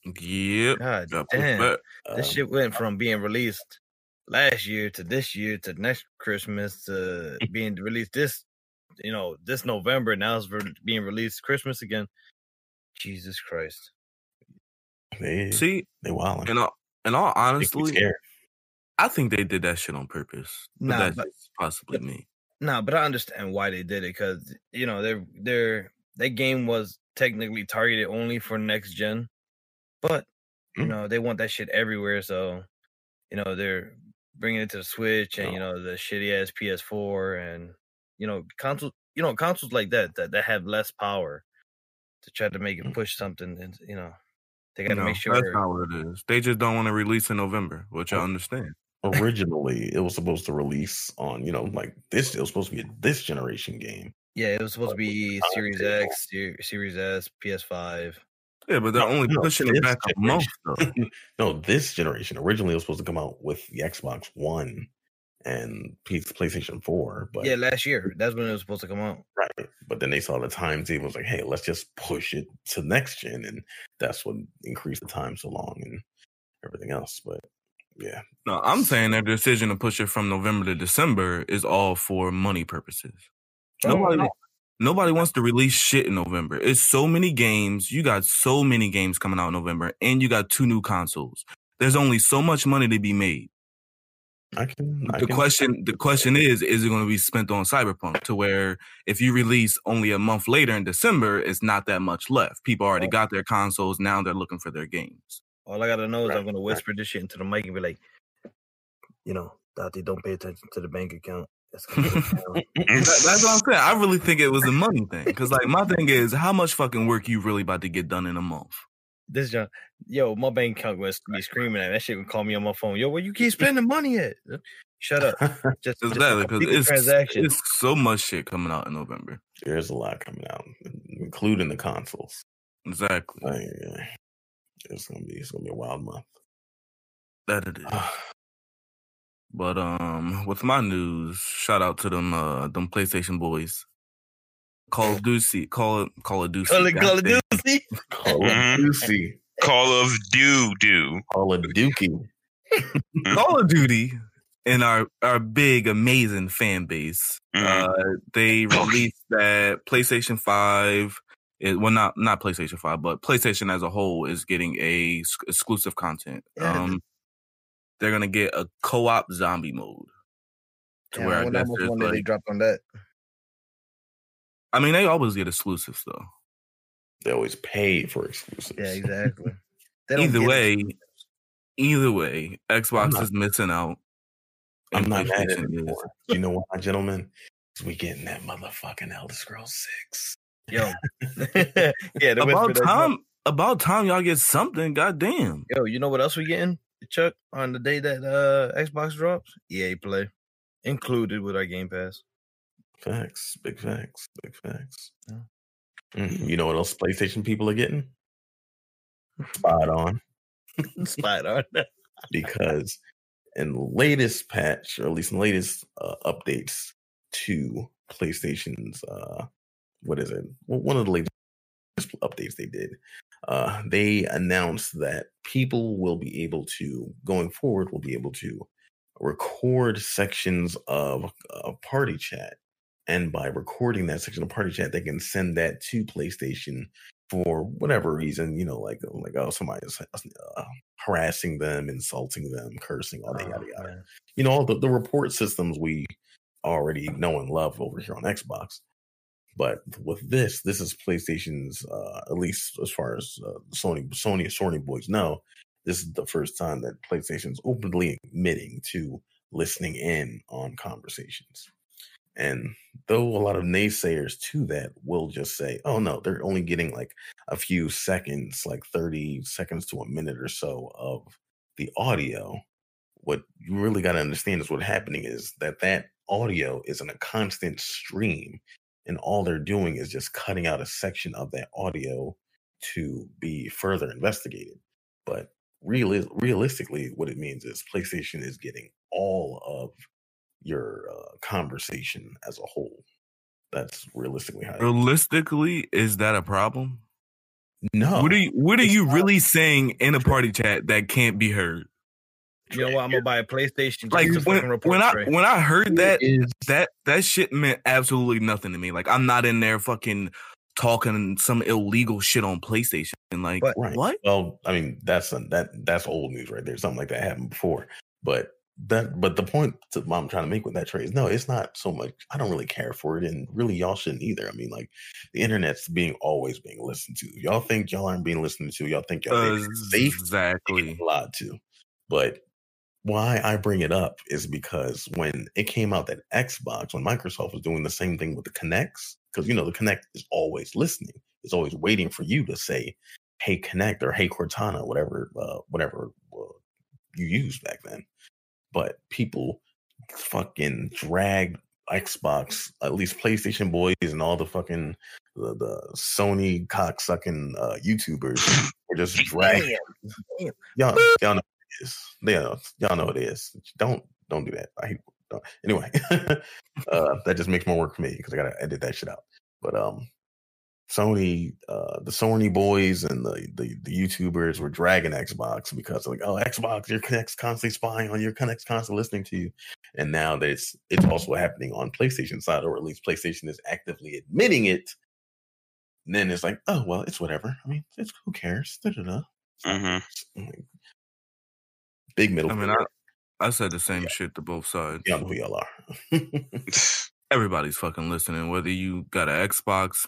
Yep. God got damn. This Um, shit went from being released last year to this year to next Christmas to being released this, you know, this November. Now it's re- being released Christmas again. Jesus Christ. they See, they wilding. in all in all honestly. I think they did that shit on purpose. But Nah, that's but- just possibly me. Nah, but I understand why they did it because you know their their their game was technically targeted only for next gen, but you Mm. know they want that shit everywhere. So you know they're bringing it to the Switch and you Oh. know the shitty ass PS4 and you know consoles. You know consoles like that that that have less power to try to make it Mm. push something. And you know they got to No, make sure. that's not what it is. They just don't want to release in November, which I Oh. understand. Originally, it was supposed to release on, you know, like this. It was supposed to be a this generation game. yeah, it was supposed to be Series table. X, Series S, PS5. Yeah, but they're No, only no, pushing it this back a month no, this generation originally it was supposed to come out with the Xbox One and P- PlayStation Four, but Yeah, last year. That's when it was supposed to come out. right. But then they saw the timetable was like, hey, let's just push it to next gen, and that's what increased the time so long and everything else. But yeah, No, I'm saying their decision to push it from November to December is all for money purposes. Oh, nobody, nobody wants to release shit in November. It's so many games. You got so many games coming out in November, and you got two new consoles. There's only so much money to be made. I can. I The can, question, the question is, is it going to be spent on Cyberpunk? To where if you release only a month later in December, it's not that much left. People already oh. got their consoles. Now they're looking for their games. All I gotta know is Right, I'm gonna right. whisper this shit into the mic and be like, you know, Dottie, don't pay attention to the bank account. It's gonna go down." That- that's what I'm saying. I really think it was a money thing. Because like my thing is, how much fucking work you really about to get done in a month? This John, yo, my bank account was be screaming at me. that shit would call me on my phone. Yo, where you keep spending money at? Shut up. Just, just Exactly, because complete the it's, transaction. it's so much shit coming out in November. There's a lot coming out, including the consoles. Exactly. Like, yeah, it's gonna be it's gonna be a wild month. That it is. But um, with my news, shout out to them uh them PlayStation boys. Call of Duty, call it Call of Duty. Call it Call of goddamn. Duty. Call of. Duty, Call of Doo Doo. Call of Dookie. Call of Duty and our our big amazing fan base. Mhm. Uh, they released that PlayStation Five. It, well, not not PlayStation Five, but PlayStation as a whole is getting a s- exclusive content. Yeah, Um, they're gonna get a co-op zombie mode. To Damn, where I I wonder how guess much there's money they dropped on that. I mean, they always get exclusives though. They always pay for exclusives. Yeah, exactly. Either way, it. either way, Xbox not- is missing out. I'm not mad at it PlayStation is. anymore. You know why, gentlemen? we getting that motherfucking Elder Scrolls Six. Yo. yeah, About that- time, about time y'all get something. Goddamn. Yo, you know what else we getting, Chuck? On the day that uh Xbox drops, EA Play included with our Game Pass. Facts, big facts, big facts. Mhm. You know what else PlayStation people are getting? Spot on. Spot on. because in the latest patch, or at least in the latest uh, updates to PlayStation's, uh, what is it? Well, one of the latest updates they did, uh, they announced that people will be able to, going forward, will be able to record sections of uh, party chat. And by recording that section of party chat, they can send that to PlayStation for whatever reason, you know, like like oh somebody's uh, harassing them, insulting them, cursing, all that yada Oh, yada. man. You know, all the, the report systems we already know and love over here on Xbox. But with this, this is PlayStation's uh, at least as far as uh, Sony Sony Sony boys know, this is the first time that PlayStation's openly admitting to listening in on conversations. And though a lot of naysayers to that will just say, oh no, they're only getting like a few seconds, like 30 seconds to a minute or so of the audio. What you really got to understand is what's happening is that that audio is in a constant stream, and all they're doing is just cutting out a section of that audio to be further investigated. But reali- realistically, what it means is PlayStation is getting all of your uh, conversation as a whole. That's realistically how. Realistically, is that a problem? no, what are you What are it's you not. really saying in a party chat that can't be heard? You know what? I'm gonna buy a PlayStation. Like when, report when I Trey. when I heard that is that that shit meant absolutely nothing to me. Like I'm not in there fucking talking some illegal shit on PlayStation. Like But- Right. what? Well, I mean, that's that that's old news right there. Something like that happened before. But that but the point that I'm trying to make with that trade is no, it's not so much. I don't really care for it, and really y'all shouldn't either. I mean, like the internet's being always being listened to. Y'all think y'all aren't being listened to. Y'all think y'all think it's safe. Exactly. lied to. But why I bring it up is because when it came out that Xbox, when Microsoft was doing the same thing with the Kinects, because you know the Kinect is always listening, it's always waiting for you to say, "Hey Kinect" or "Hey Cortana," whatever, uh, whatever uh, you used back then. But people fucking drag Xbox, at least PlayStation boys, and all the fucking the, the Sony cocksucking uh, YouTubers are just dragging Damn. y'all, y'all know it is. Y'all, y'all know it is. Don't don't do that. I hate. Don't. Anyway, uh, that just makes more work for me because I gotta edit that shit out. But um, Sony, uh, the Sony boys and the, the the YouTubers were dragging Xbox because like, oh, Xbox, your Kinect's constantly spying on your Kinect's constantly listening to you, and now that it's it's also happening on PlayStation side, or at least PlayStation is actively admitting it. And then it's like, oh well, it's whatever. I mean, it's who cares? Da-da-da. Mhm. Big middle. I mean. I, I said the same shit to both sides. y'all know who y'all are. Everybody's fucking listening. Whether you got an Xbox,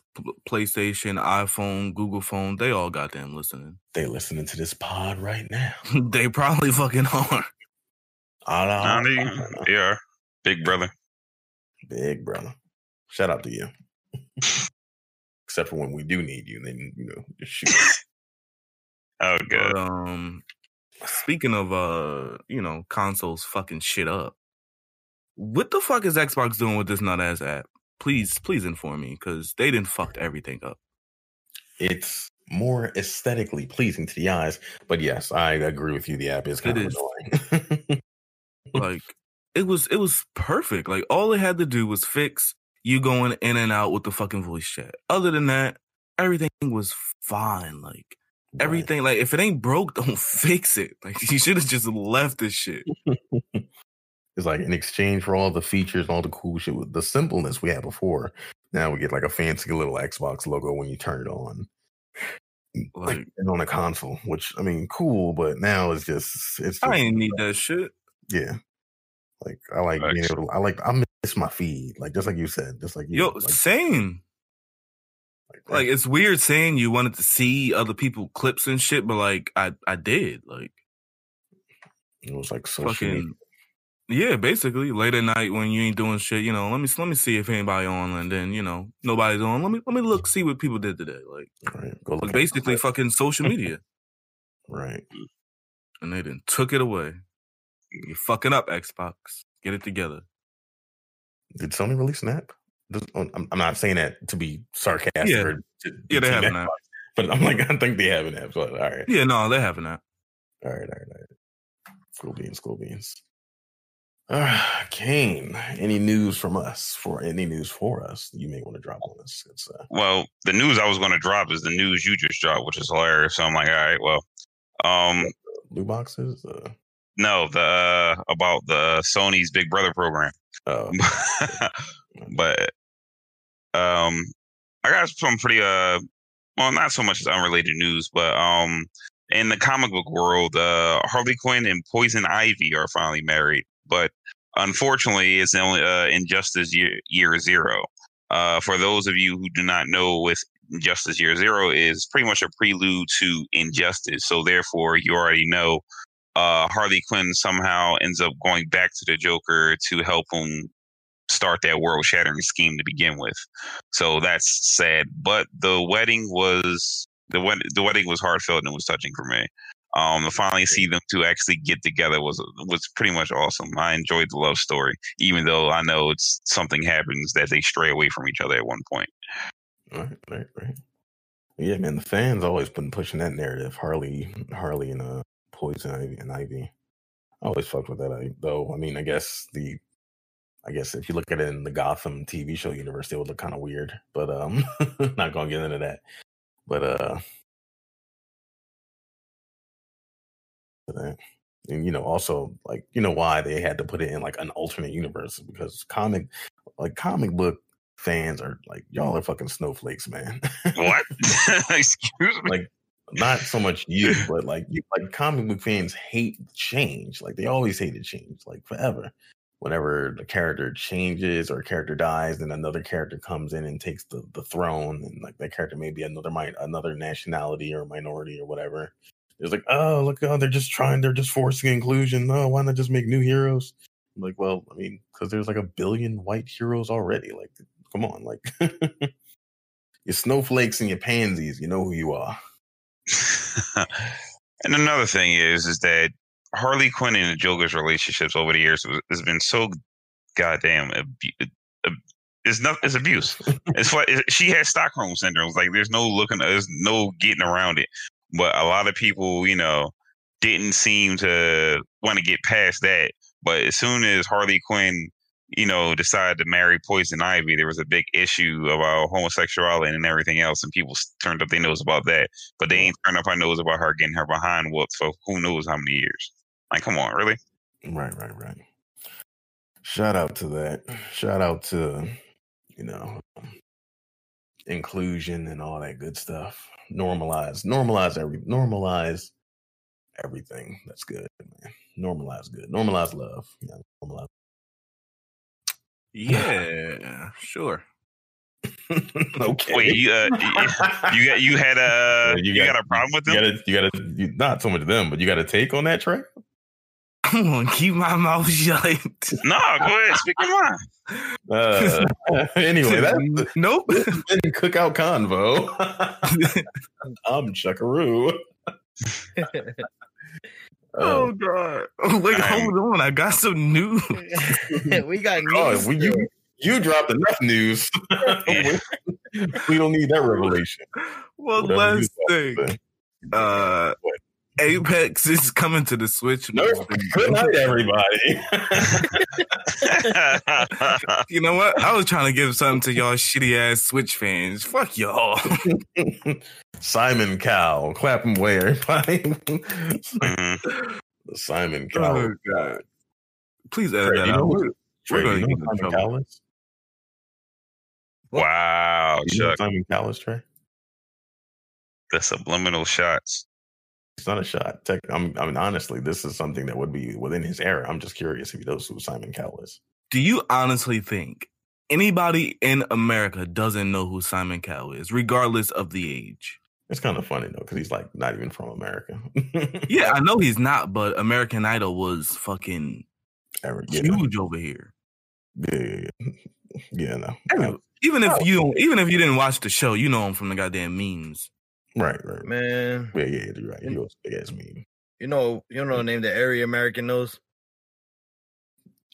PlayStation, iPhone, Google phone, they all goddamn listening. they listening to this pod right now. they probably fucking are. I Nah, they, ah, ah. they are big brother. Big brother. Shout out to you. Except for when we do need you, then you know, just shoot. Oh god. But, um, speaking of uh, you know, consoles fucking shit up. What the fuck is Xbox doing with this nut ass app? Please, please inform me because they didn't fucked everything up. it's more aesthetically pleasing to the eyes, but yes, I agree with you. The app is kind It of is. annoying. like it was it was perfect. Like all it had to do was fix you going in and out with the fucking voice chat. Other than that, everything was fine. Like Right. everything, like if it ain't broke, don't fix it. Like you should have just left this shit. It's like in exchange for all the features, all the cool shit, with the simpleness we had before. Now we get like a fancy little Xbox logo when you turn it on, like, Like and on a console. Which I mean, cool, but now it's just it's. Just, I ain't need that shit. Yeah, like I like being able to. I like I miss my feed, like just like you said, just like you. Yo, like, same. Like it's weird saying you wanted to see other people clips and shit, but like I I did. Like it was like social media. fucking yeah, basically late at night when you ain't doing shit, you know, let me let me see if anybody on and then, you know, nobody's on. Let me let me look see what people did today. Like Right, go look like at basically fucking social media. right. and they then took it away. You're fucking up, Xbox. Get it together. Did Sony release an app? Oh, I'm, not saying that to be sarcastic Yeah. or Yeah, they have an app. But I'm like, I think they have an app. So, all right. Yeah, no, they have an app. All right, all right, all right. School beans, school beans. Uh, Kane, any news from us? For any news for us, you may want to drop on us. It's uh, Well, the news I was going to drop is the news you just dropped, which is hilarious. So I'm like, all right, well, um, loot boxes. Uh, no, the uh, about the Sony's Big Brother program. uh, but um I got some pretty uh well not so much as unrelated news, but um in the comic book world, uh Harley Quinn and Poison Ivy are finally married, but unfortunately it's only uh Injustice year, year zero. Uh for those of you who do not know with Injustice Year Zero is pretty much a prelude to Injustice. So therefore you already know uh Harley Quinn somehow ends up going back to the Joker to help him start that world shattering scheme to begin with. So that's sad. But the wedding was the the wedding was heartfelt and it was touching for me. Um, to finally see them two actually get together was was pretty much awesome. I enjoyed the love story, even though I know it's something happens that they stray away from each other at one point. right, right, right. Yeah, man. The fans always been pushing that narrative. Harley, Harley, and uh, Poison Ivy and Ivy. I always fucked with that. I, though. I mean, I guess the, I guess if you look at it in the Gotham TV show universe, it would look kind of weird. But um, not gonna get into that. But uh, that. And you know, also like you know why they had to put it in like an alternate universe because comic, like comic book fans are like y'all are fucking snowflakes, man. What? Excuse me. like not so much you, but like you, like comic book fans hate change. Like they always hated change, like forever. Whenever the character changes or a character dies, then another character comes in and takes the, the throne, and like that character may be another mi- another nationality or minority or whatever. It's like, oh look, oh they're just trying, they're just forcing inclusion. No, why not just make new heroes? I'm like, well, I mean, because there's like a billion white heroes already. Like, come on, like your snowflakes and your pansies, you know who you are. and another thing is, is that Harley Quinn and the Joker's relationships over the years has been so goddamn abu- ab- it's not it's abuse. it's what she has Stockholm syndrome. It's like there's no looking, there's no getting around it. But a lot of people, you know, didn't seem to want to get past that. But as soon as Harley Quinn, you know, decided to marry Poison Ivy, there was a big issue about homosexuality and everything else, and people turned up their nose about that. But they ain't turned up their nose about her getting her behind whooped for who knows how many years. Like, come on, really? Right, right, right. Shout out to that. Shout out to, you know, inclusion and all that good stuff. Normalize, normalize every, normalize everything. That's good, man. Normalize good. Normalize love. Yeah, normalize. Yeah, sure. okay. Wait, you uh, you you got you had a Yeah, you, you got, got- a problem with you them? gotta, you got a, you, not so much them, but you got a take on that track. I'm gonna keep my mouth shut. No, go ahead, speak your mind. Uh, anyway, that's nope. this has been Cookout Convo. I'm Chuckaroo. oh god. Wait, hold on. I got some news. we got Oh, news. we, you you dropped enough news. we don't need that revelation. One Whatever last thing. say. Uh, Apex is coming to the Switch. No, good night, everybody. You know what? I was trying to give something to y'all shitty ass Switch fans. Fuck y'all. Simon Cowell, clap him away, everybody. Mhm. Simon Cowell. oh god. Please edit Trey, that you know out. who- We're, Trey, we're you gonna know get who in Simon trouble. Cowell is? Wow, You know Simon Cowell is, Trey? the subliminal shots. It's not a shot. Tech, I'm, I mean, honestly, this is something that would be within his era. I'm just curious if he knows who Simon Cowell is. Do you honestly think anybody in America doesn't know who Simon Cowell is, regardless of the age? It's kind of funny though, because he's like not even from America. Yeah, I know he's not, but American Idol was fucking yeah, huge over here. yeah, yeah, yeah. yeah, no, Every- even if oh. you even if you didn't watch the show, you know him from the goddamn memes. Right, right, right. Man, Yeah, yeah, you're right. He was a big ass meme. you know, you know the mm. name that every American knows.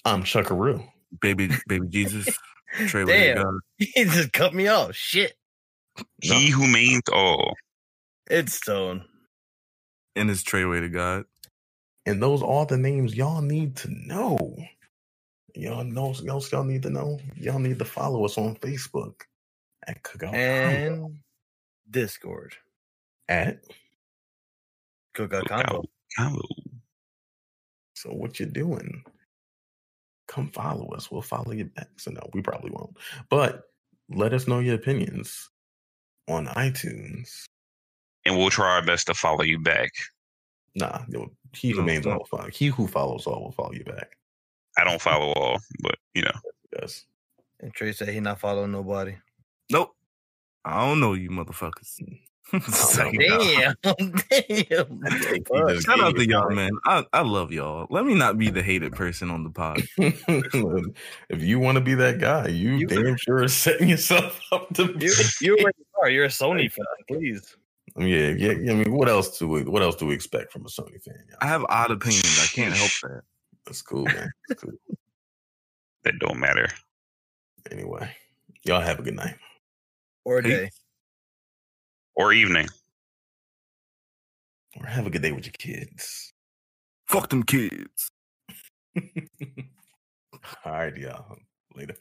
I'm Chuckaroo. Baby, baby Jesus. Trey, Damn, he just cut me off. Shit. He who means all. It's Stone. And his Treyway to God. And those are the names y'all need to know. Y'all know y'all y'all need to know. Y'all need to follow us on Facebook at Cookout And Discord. At Cookout Convo. Combo. so what you doing? Come follow us. We'll follow you back. So no, we probably won't. But let us know your opinions on iTunes. And we'll try our best to follow you back. Nah, he who No, names no. all follow. He who follows all will follow you back. I don't follow all, but you know. Yes. And Trey said he not following nobody. Nope. I don't know you motherfuckers. Mm. Oh, no. no. Damn. Damn. Fuck. Shout out to y'all, man. I, I love y'all. Let me not be the hated person on the pod. if you want to be that guy, you, You- damn sure are setting yourself up to be. You, you already are. You're a Sony fan. Please. Yeah, yeah. I mean, what else do we what else do we expect from a Sony fan? y'all? I have odd opinions. I can't help that. That's cool, man. That's cool. That don't matter. Anyway, y'all have a good night. Or Peace. Day. Or evening. Or have a good day with your kids. Fuck them kids. All right, y'all. Later.